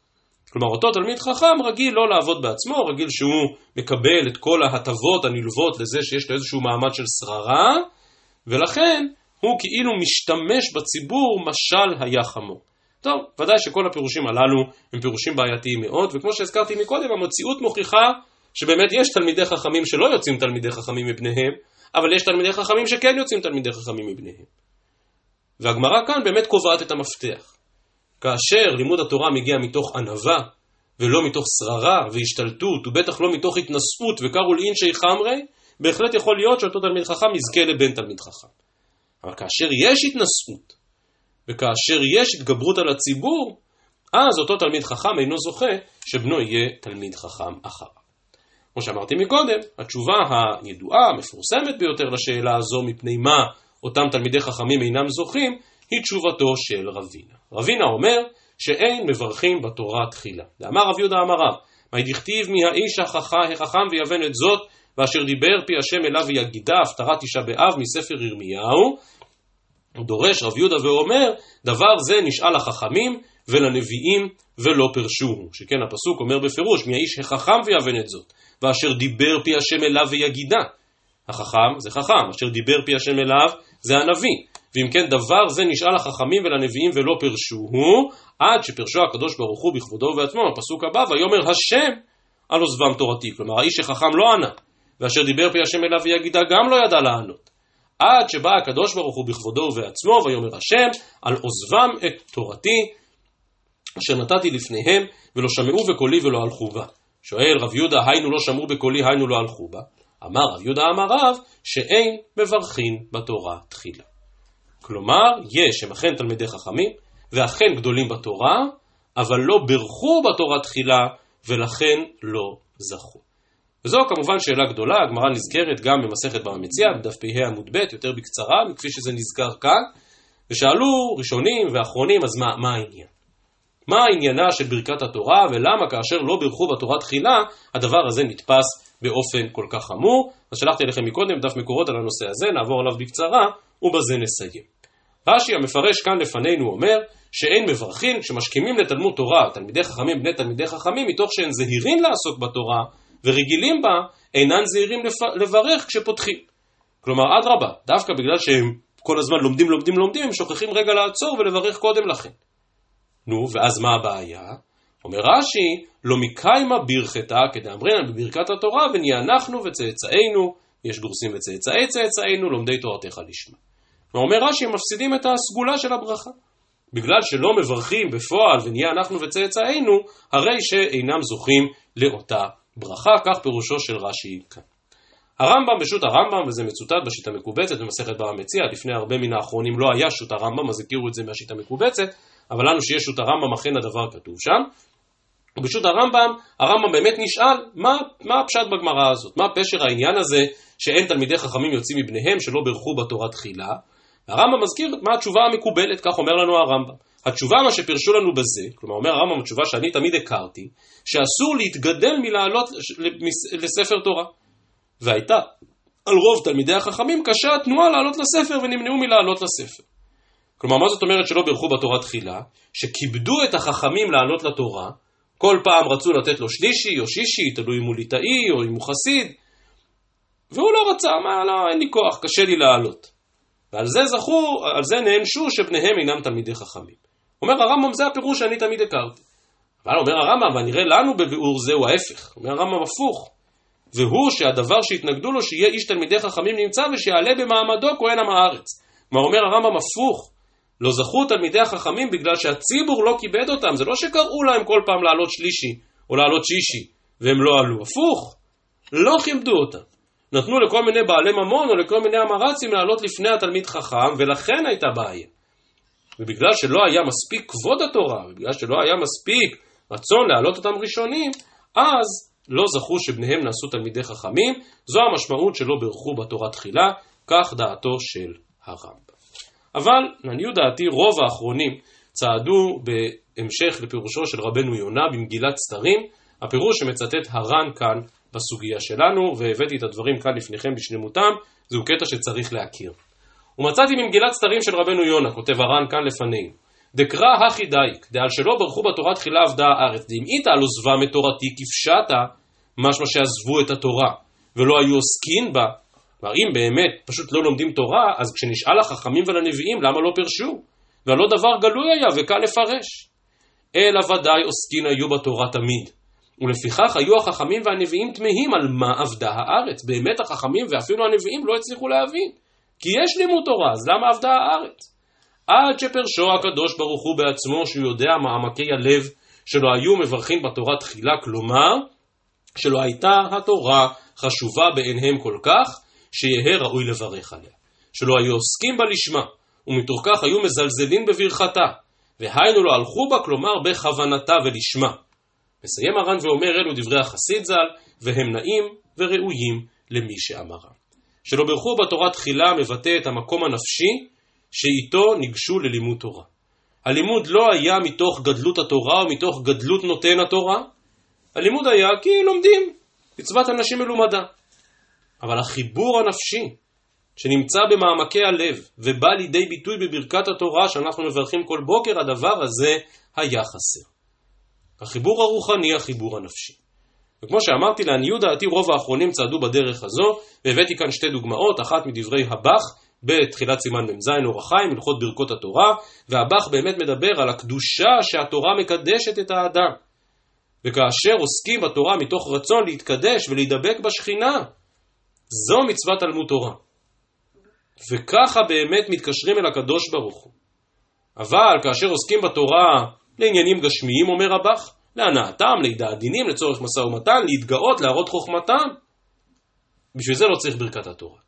כלומר, אותו תלמיד חכם רגיל לא לעבוד בעצמו, רגיל שהוא מקבל את כל ההטבות הנלוות לזה שיש לו איזשהו מעמד של שררה, ולכן הוא כאילו משתמש בציבור משל היה חמור. טוב, ודאי שכל הפירושים הללו הם פירושים בעייתיים מאוד, וכמו שהזכרתי מקודם, המציאות מוכיחה שבאמת יש תלמידי חכמים שלא יוצאים תלמידי חכמים מבניהם, אבל יש תלמידי חכמים שכן יוצאים תלמידי חכמים מבניהם. והגמרא כאן באמת קובעת את המפתח. כאשר לימוד התורה מגיע מתוך ענווה, ולא מתוך שררה והשתלטות, ובטח לא מתוך התנשאות וקראו לאינשי חמרי, בהחלט יכול להיות שאותו תלמיד חכם יזכה לבן תלמיד חכם. אבל כאשר יש התנשאות, וכאשר יש התגברות על הציבור, אז אותו תלמיד חכם אינו זוכה שבנו יהיה תלמיד חכם אחריו. כמו שאמרתי מקודם, התשובה הידועה, המפורסמת ביותר לשאלה הזו, מפני מה אותם תלמידי חכמים אינם זוכים, היא תשובתו של רבינה. רבינה אומר שאין מברכים בתורה תחילה. ואמר רב יהודה אמר רב, מה דכתיב מהאיש החכם ויבן את זאת, ואשר דיבר פי השם אליו ויגידה, הפטרת תשעה באב מספר ירמיהו. דורש רב יהודה ואומר, דבר זה נשאל לחכמים ולנביאים ולא פרשוהו. שכן הפסוק אומר בפירוש, מהאיש החכם ויבן את זאת, ואשר דיבר פי השם אליו ויגידה. החכם זה חכם, אשר דיבר פי השם אליו זה הנביא. ואם כן דבר זה נשאל לחכמים ולנביאים ולא פרשוהו, עד שפרשו הקדוש ברוך הוא בכבודו ובעצמו, הפסוק הבא, ויאמר השם על עוזבם תורתי. כלומר האיש החכם לא ענה, ואשר דיבר פי השם אליו ויגידה גם לא ידע לענות. עד שבא הקדוש ברוך הוא בכבודו ובעצמו, ויאמר השם על עוזבם את תורתי, אשר נתתי לפניהם, ולא שמעו בקולי ולא הלכו בה. שואל רב יהודה, היינו לא שמעו בקולי, היינו לא הלכו בה. אמר רב יהודה אמר רב, שאין מברכין בתורה תחילה. כלומר, יש הם אכן תלמידי חכמים, ואכן גדולים בתורה, אבל לא בירכו בתורה תחילה, ולכן לא זכו. וזו כמובן שאלה גדולה, הגמרא נזכרת גם במסכת במציע, בדף פ"ה עמוד ב', יותר בקצרה, כפי שזה נזכר כאן, ושאלו ראשונים ואחרונים, אז מה, מה העניין? מה עניינה של ברכת התורה, ולמה כאשר לא בירכו בתורה תחילה, הדבר הזה נתפס באופן כל כך חמור. אז שלחתי לכם מקודם דף מקורות על הנושא הזה, נעבור עליו בקצרה, ובזה נסיים. רש"י המפרש כאן לפנינו אומר שאין מברכים שמשכימים לתלמוד תורה, תלמידי חכמים בני תלמידי חכמים, מתוך שהן זהירים לעסוק בתורה ורגילים בה, אינן זהירים לברך כשפותחים. כלומר, אדרבה, דווקא בגלל שהם כל הזמן לומדים, לומדים, לומדים, הם שוכחים רגע לעצור ולברך קודם לכן. נו, ואז מה הבעיה? אומר רש"י, לא מקיימה ברכתה כדאמרינן בברכת התורה, ונהיה אנחנו וצאצאינו, יש גורסים וצאצאי צאצאינו, לומדי תורתך לשמה. ואומר רש"י, הם מפסידים את הסגולה של הברכה. בגלל שלא מברכים בפועל ונהיה אנחנו וצאצאינו, הרי שאינם זוכים לאותה ברכה, כך פירושו של רש"י כאן. הרמב"ם בשו"ת הרמב"ם, וזה מצוטט בשיטה מקובצת במסכת בר המציע, לפני הרבה מן האחרונים לא היה שו"ת הרמב"ם, אז הכירו את זה מהשיטה מקובצת, אבל לנו שיש שו"ת הרמב"ם אכן הדבר כתוב שם. ובשו"ת הרמב"ם, הרמב"ם באמת נשאל, מה, מה הפשט בגמרא הזאת? מה פשר העניין הזה שאין תלמידי חכמים יוצאים מבניהם שלא בירכו בתורה תחילה? הרמב"ם מזכיר מה התשובה המקובלת, כך אומר לנו הרמב"ם. התשובה מה שפרשו לנו בזה, כלומר אומר הרמב"ם התשובה שאני תמיד הכרתי, שאסור להתגדל מלעלות לספר תורה. והייתה על רוב תלמידי החכמים קשה התנועה לעלות לספר ונמנעו מלעלות לספר. כלומר, מה זאת אומרת שלא בירכו בתורה תחילה? שכיבדו את החכמים לעלות לתורה, כל פעם רצו לתת לו שלישי או שישי, תלוי אם הוא ליטאי או אם הוא חסיד, והוא לא רצה, מה, לא, אין לי כוח, קשה לי לעלות. ועל זה זכו, על זה נענשו שבניהם אינם תלמידי חכמים. אומר הרמב"ם, זה הפירוש שאני תמיד הכרתי. אבל אומר הרמב"ם, ונראה לנו בביאור זה הוא ההפך. אומר הרמב"ם הפוך. והוא שהדבר שהתנגדו לו, שיהיה איש תלמידי חכמים נמצא ושיעלה במעמדו כהן עם הארץ. כלומר אומר הרמב"ם הפוך, לא זכו תלמידי החכמים בגלל שהציבור לא כיבד אותם, זה לא שקראו להם כל פעם לעלות שלישי או לעלות שישי והם לא עלו, הפוך, לא כיבדו אותם. נתנו לכל מיני בעלי ממון או לכל מיני אמרצים לעלות לפני התלמיד חכם, ולכן הייתה בעיה. ובגלל שלא היה מספיק כבוד התורה, ובגלל שלא היה מספיק רצון להעלות אותם ראשונים, אז לא זכו שבניהם נעשו תלמידי חכמים, זו המשמעות שלא בירכו בתורה תחילה, כך דעתו של הרמב"ם. אבל לעניות דעתי רוב האחרונים צעדו בהמשך לפירושו של רבנו יונה במגילת סתרים, הפירוש שמצטט הר"ן כאן בסוגיה שלנו, והבאתי את הדברים כאן לפניכם בשלמותם, זהו קטע שצריך להכיר. ומצאתי ממגילת סתרים של רבנו יונה, כותב הר"ן כאן לפנינו, דקרא הכי דייק, דעל שלא ברכו בתורה תחילה עבדה הארץ, דאמאיתא על עוזבה מתורתי כפשטה, משמע שעזבו את התורה, ולא היו עוסקין בה, כלומר אם באמת פשוט לא לומדים תורה, אז כשנשאל לחכמים ולנביאים למה לא פרשו? והלא דבר גלוי היה וקל לפרש. אלא ודאי עוסקין היו בתורה תמיד. ולפיכך היו החכמים והנביאים תמהים על מה עבדה הארץ. באמת החכמים ואפילו הנביאים לא הצליחו להבין. כי יש לימוד תורה, אז למה עבדה הארץ? עד שפרשו הקדוש ברוך הוא בעצמו, שהוא יודע מעמקי הלב, שלא היו מברכים בתורה תחילה, כלומר, שלא הייתה התורה חשובה בעיניהם כל כך, שיהא ראוי לברך עליה. שלא היו עוסקים בה לשמה, ומתוך כך היו מזלזלים בברכתה, והיינו לא הלכו בה, כלומר בכוונתה ולשמה. מסיים הר"ן ואומר אלו דברי החסיד ז"ל, והם נעים וראויים למי שאמרם. שלא ברכו בתורה תחילה מבטא את המקום הנפשי שאיתו ניגשו ללימוד תורה. הלימוד לא היה מתוך גדלות התורה או מתוך גדלות נותן התורה, הלימוד היה כי לומדים, מצוות אנשים מלומדה. אבל החיבור הנפשי שנמצא במעמקי הלב ובא לידי ביטוי בברכת התורה שאנחנו מברכים כל בוקר, הדבר הזה היה חסר. החיבור הרוחני, החיבור הנפשי. וכמו שאמרתי, לעניות דעתי רוב האחרונים צעדו בדרך הזו, והבאתי כאן שתי דוגמאות, אחת מדברי הבח בתחילת סימן מ"ז אור החיים, הלכות ברכות התורה, והבח באמת מדבר על הקדושה שהתורה מקדשת את האדם. וכאשר עוסקים בתורה מתוך רצון להתקדש ולהידבק בשכינה, זו מצוות תלמוד תורה. וככה באמת מתקשרים אל הקדוש ברוך הוא. אבל כאשר עוסקים בתורה לעניינים גשמיים, אומר הבח, להנאתם, לידע הדינים, לצורך משא ומתן, להתגאות, להראות חוכמתם, בשביל זה לא צריך ברכת התורה.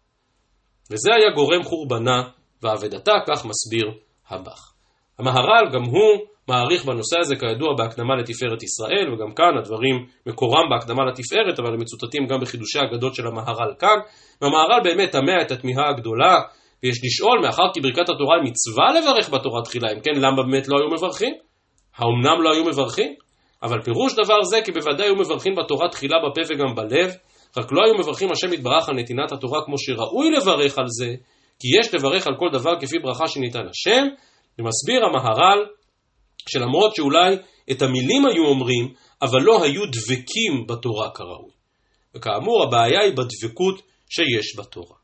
וזה היה גורם חורבנה ואבדתה, כך מסביר הבח. המהר"ל גם הוא מעריך בנושא הזה כידוע בהקדמה לתפארת ישראל, וגם כאן הדברים מקורם בהקדמה לתפארת, אבל הם מצוטטים גם בחידושי האגדות של המהר"ל כאן. והמהר"ל באמת תמה את התמיהה הגדולה, ויש לשאול, מאחר כי ברכת התורה היא מצווה לברך בתורה תחילה, אם כן, למה באמת לא היו מברכים? האומנם לא היו מברכים? אבל פירוש דבר זה כי בוודאי היו מברכים בתורה תחילה בפה וגם בלב, רק לא היו מברכים השם יתברך על נתינת התורה כמו שראוי לברך על זה, כי יש לברך על כל דבר כפי ברכה שניתן השם, ומסביר המהר"ל שלמרות שאולי את המילים היו אומרים, אבל לא היו דבקים בתורה כראוי. וכאמור, הבעיה היא בדבקות שיש בתורה.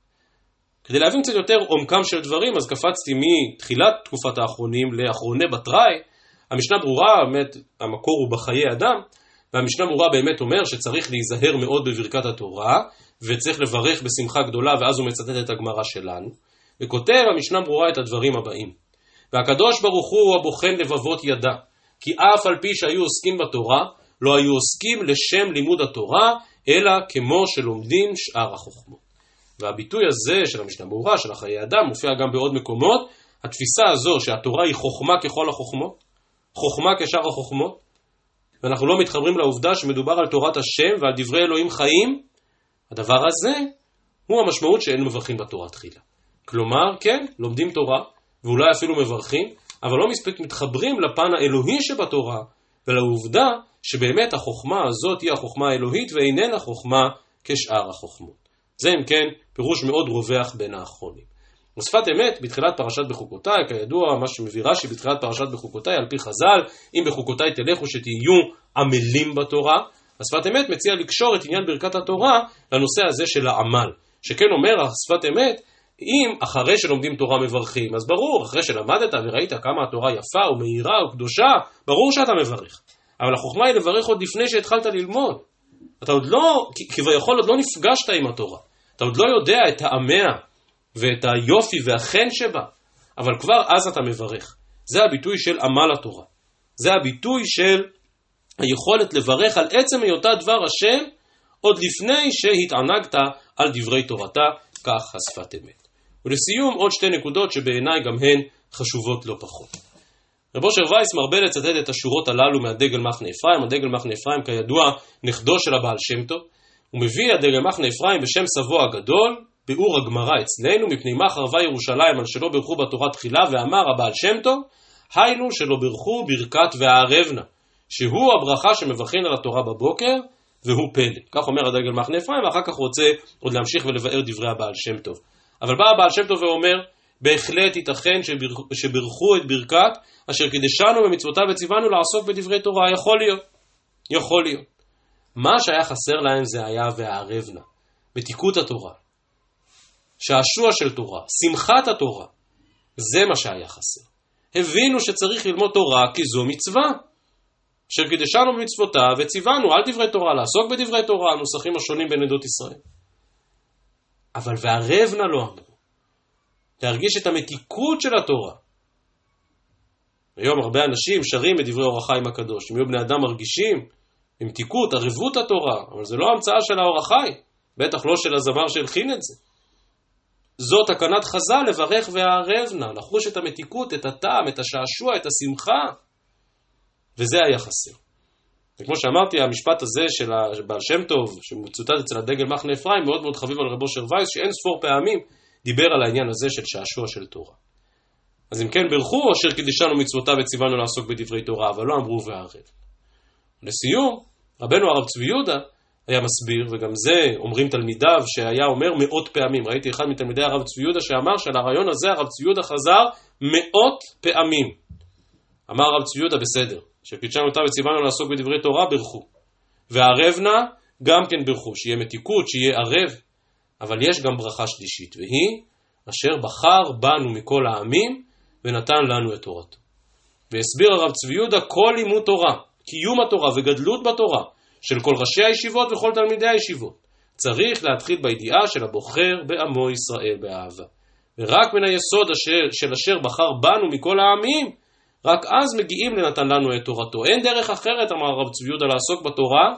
כדי להבין קצת יותר עומקם של דברים, אז קפצתי מתחילת תקופת האחרונים לאחרוני בתראי. המשנה ברורה, באמת, המקור הוא בחיי אדם, והמשנה ברורה באמת אומר שצריך להיזהר מאוד בברכת התורה, וצריך לברך בשמחה גדולה, ואז הוא מצטט את הגמרא שלנו. וכותב המשנה ברורה את הדברים הבאים: והקדוש ברוך הוא הבוחן לבבות ידע, כי אף על פי שהיו עוסקים בתורה, לא היו עוסקים לשם לימוד התורה, אלא כמו שלומדים שאר החוכמות. והביטוי הזה של המשנה ברורה, של החיי אדם, מופיע גם בעוד מקומות. התפיסה הזו שהתורה היא חוכמה ככל החוכמות, חוכמה כשאר החוכמות, ואנחנו לא מתחברים לעובדה שמדובר על תורת השם ועל דברי אלוהים חיים, הדבר הזה הוא המשמעות שאין מברכים בתורה תחילה. כלומר, כן, לומדים תורה, ואולי אפילו מברכים, אבל לא מספיק מתחברים לפן האלוהי שבתורה, ולעובדה שבאמת החוכמה הזאת היא החוכמה האלוהית ואיננה חוכמה כשאר החוכמות. זה אם כן פירוש מאוד רווח בין האחרונים. ושפת אמת, בתחילת פרשת בחוקותיי, כידוע, מה שמביא רש"י בתחילת פרשת בחוקותיי, על פי חז"ל, אם בחוקותיי תלכו שתהיו עמלים בתורה, השפת אמת מציע לקשור את עניין ברכת התורה לנושא הזה של העמל. שכן אומר השפת אמת, אם אחרי שלומדים תורה מברכים, אז ברור, אחרי שלמדת וראית כמה התורה יפה ומהירה וקדושה, ברור שאתה מברך. אבל החוכמה היא לברך עוד לפני שהתחלת ללמוד. אתה עוד לא, כביכול עוד לא נפגשת עם התורה. אתה עוד לא יודע את טעמיה ואת היופי והחן שבה, אבל כבר אז אתה מברך. זה הביטוי של עמל התורה. זה הביטוי של היכולת לברך על עצם היותה דבר השם, עוד לפני שהתענגת על דברי תורתה, כך השפת אמת. ולסיום עוד שתי נקודות שבעיניי גם הן חשובות לא פחות. רב אושר וייס מרבה לצטט את השורות הללו מהדגל מחנה אפרים, הדגל מחנה אפרים כידוע נכדו של הבעל שם טוב, הוא מביא הדגל מחנה אפרים בשם סבו הגדול, ביאור הגמרא אצלנו, מפני מה חרבה ירושלים על שלא בירכו בתורה תחילה, ואמר הבעל שם טוב, היינו שלא בירכו ברכת והערבנה, שהוא הברכה שמבחין על התורה בבוקר, והוא פלא. כך אומר הדגל מחנה אפרים, ואחר כך רוצה עוד להמשיך ולבאר דברי הבעל שם טוב. אבל בא הבעל שם טוב ואומר, בהחלט ייתכן שברכו את ברכת אשר קידשנו במצוותיו וציוונו לעסוק בדברי תורה, יכול להיות, יכול להיות. מה שהיה חסר להם זה היה והערבנה, מתיקות התורה, שעשוע של תורה, שמחת התורה, זה מה שהיה חסר. הבינו שצריך ללמוד תורה כי זו מצווה. אשר קידשנו במצוותיו וציוונו על דברי תורה, לעסוק בדברי תורה, הנוסחים השונים בין עדות ישראל. אבל והרבנה לא אמרו. להרגיש את המתיקות של התורה. היום הרבה אנשים שרים את דברי אור החיים הקדוש. אם יהיו בני אדם מרגישים במתיקות, ערבות התורה, אבל זה לא המצאה של האור החי, בטח לא של הזמר שהלחין את זה. זאת תקנת חז"ל לברך והערב נא, לחוש את המתיקות, את הטעם, את השעשוע, את השמחה. וזה היה חסר. וכמו שאמרתי, המשפט הזה של הבעל שם טוב, שמצוטט אצל הדגל מחנה אפרים, מאוד מאוד חביב על רבו שר וייס, שאין ספור פעמים דיבר על העניין הזה של שעשוע של תורה. אז אם כן ברכו, אשר קידישנו מצוותיו וציוונו לעסוק בדברי תורה, אבל לא אמרו והערב. לסיום, רבנו הרב צבי יהודה היה מסביר, וגם זה אומרים תלמידיו שהיה אומר מאות פעמים. ראיתי אחד מתלמידי הרב צבי יהודה שאמר שעל הרעיון הזה הרב צבי יהודה חזר מאות פעמים. אמר הרב צבי יהודה בסדר, שקידשנו אותה וציוונו לעסוק בדברי תורה, ברכו. וערב נא, גם כן ברכו, שיהיה מתיקות, שיהיה ערב. אבל יש גם ברכה שלישית, והיא אשר בחר בנו מכל העמים ונתן לנו את תורתו. והסביר הרב צבי יהודה כל לימוד תורה, קיום התורה וגדלות בתורה של כל ראשי הישיבות וכל תלמידי הישיבות, צריך להתחיל בידיעה של הבוחר בעמו ישראל באהבה. ורק מן היסוד אשר, של אשר בחר בנו מכל העמים, רק אז מגיעים לנתן לנו את תורתו. אין דרך אחרת, אמר הרב צבי יהודה, לעסוק בתורה,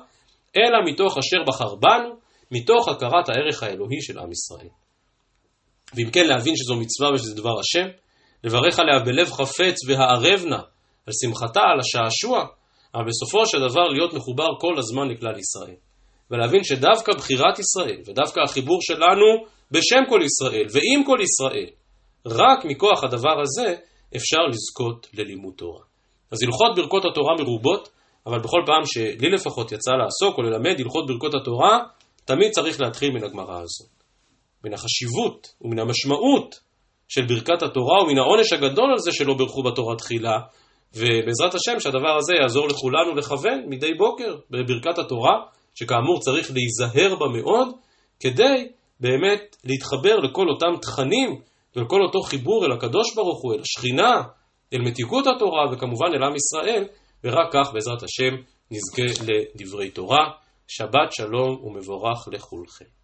אלא מתוך אשר בחר בנו, מתוך הכרת הערך האלוהי של עם ישראל. ואם כן, להבין שזו מצווה ושזה דבר השם, לברך עליה בלב חפץ והערב נא, על שמחתה, על השעשוע, אבל בסופו של דבר להיות מחובר כל הזמן לכלל ישראל. ולהבין שדווקא בחירת ישראל, ודווקא החיבור שלנו בשם כל ישראל ועם כל ישראל, רק מכוח הדבר הזה אפשר לזכות ללימוד תורה. אז הלכות ברכות התורה מרובות, אבל בכל פעם שלי לפחות יצא לעסוק או ללמד הלכות ברכות התורה, תמיד צריך להתחיל מן הגמרא הזו. מן החשיבות ומן המשמעות של ברכת התורה ומן העונש הגדול על זה שלא ברכו בתורה תחילה, ובעזרת השם שהדבר הזה יעזור לכולנו לכוון מדי בוקר בברכת התורה, שכאמור צריך להיזהר בה מאוד, כדי באמת להתחבר לכל אותם תכנים ולכל אותו חיבור אל הקדוש ברוך הוא, אל השכינה, אל מתיקות התורה וכמובן אל עם ישראל, ורק כך בעזרת השם נזכה לדברי תורה. שבת שלום ומבורך לכולכם.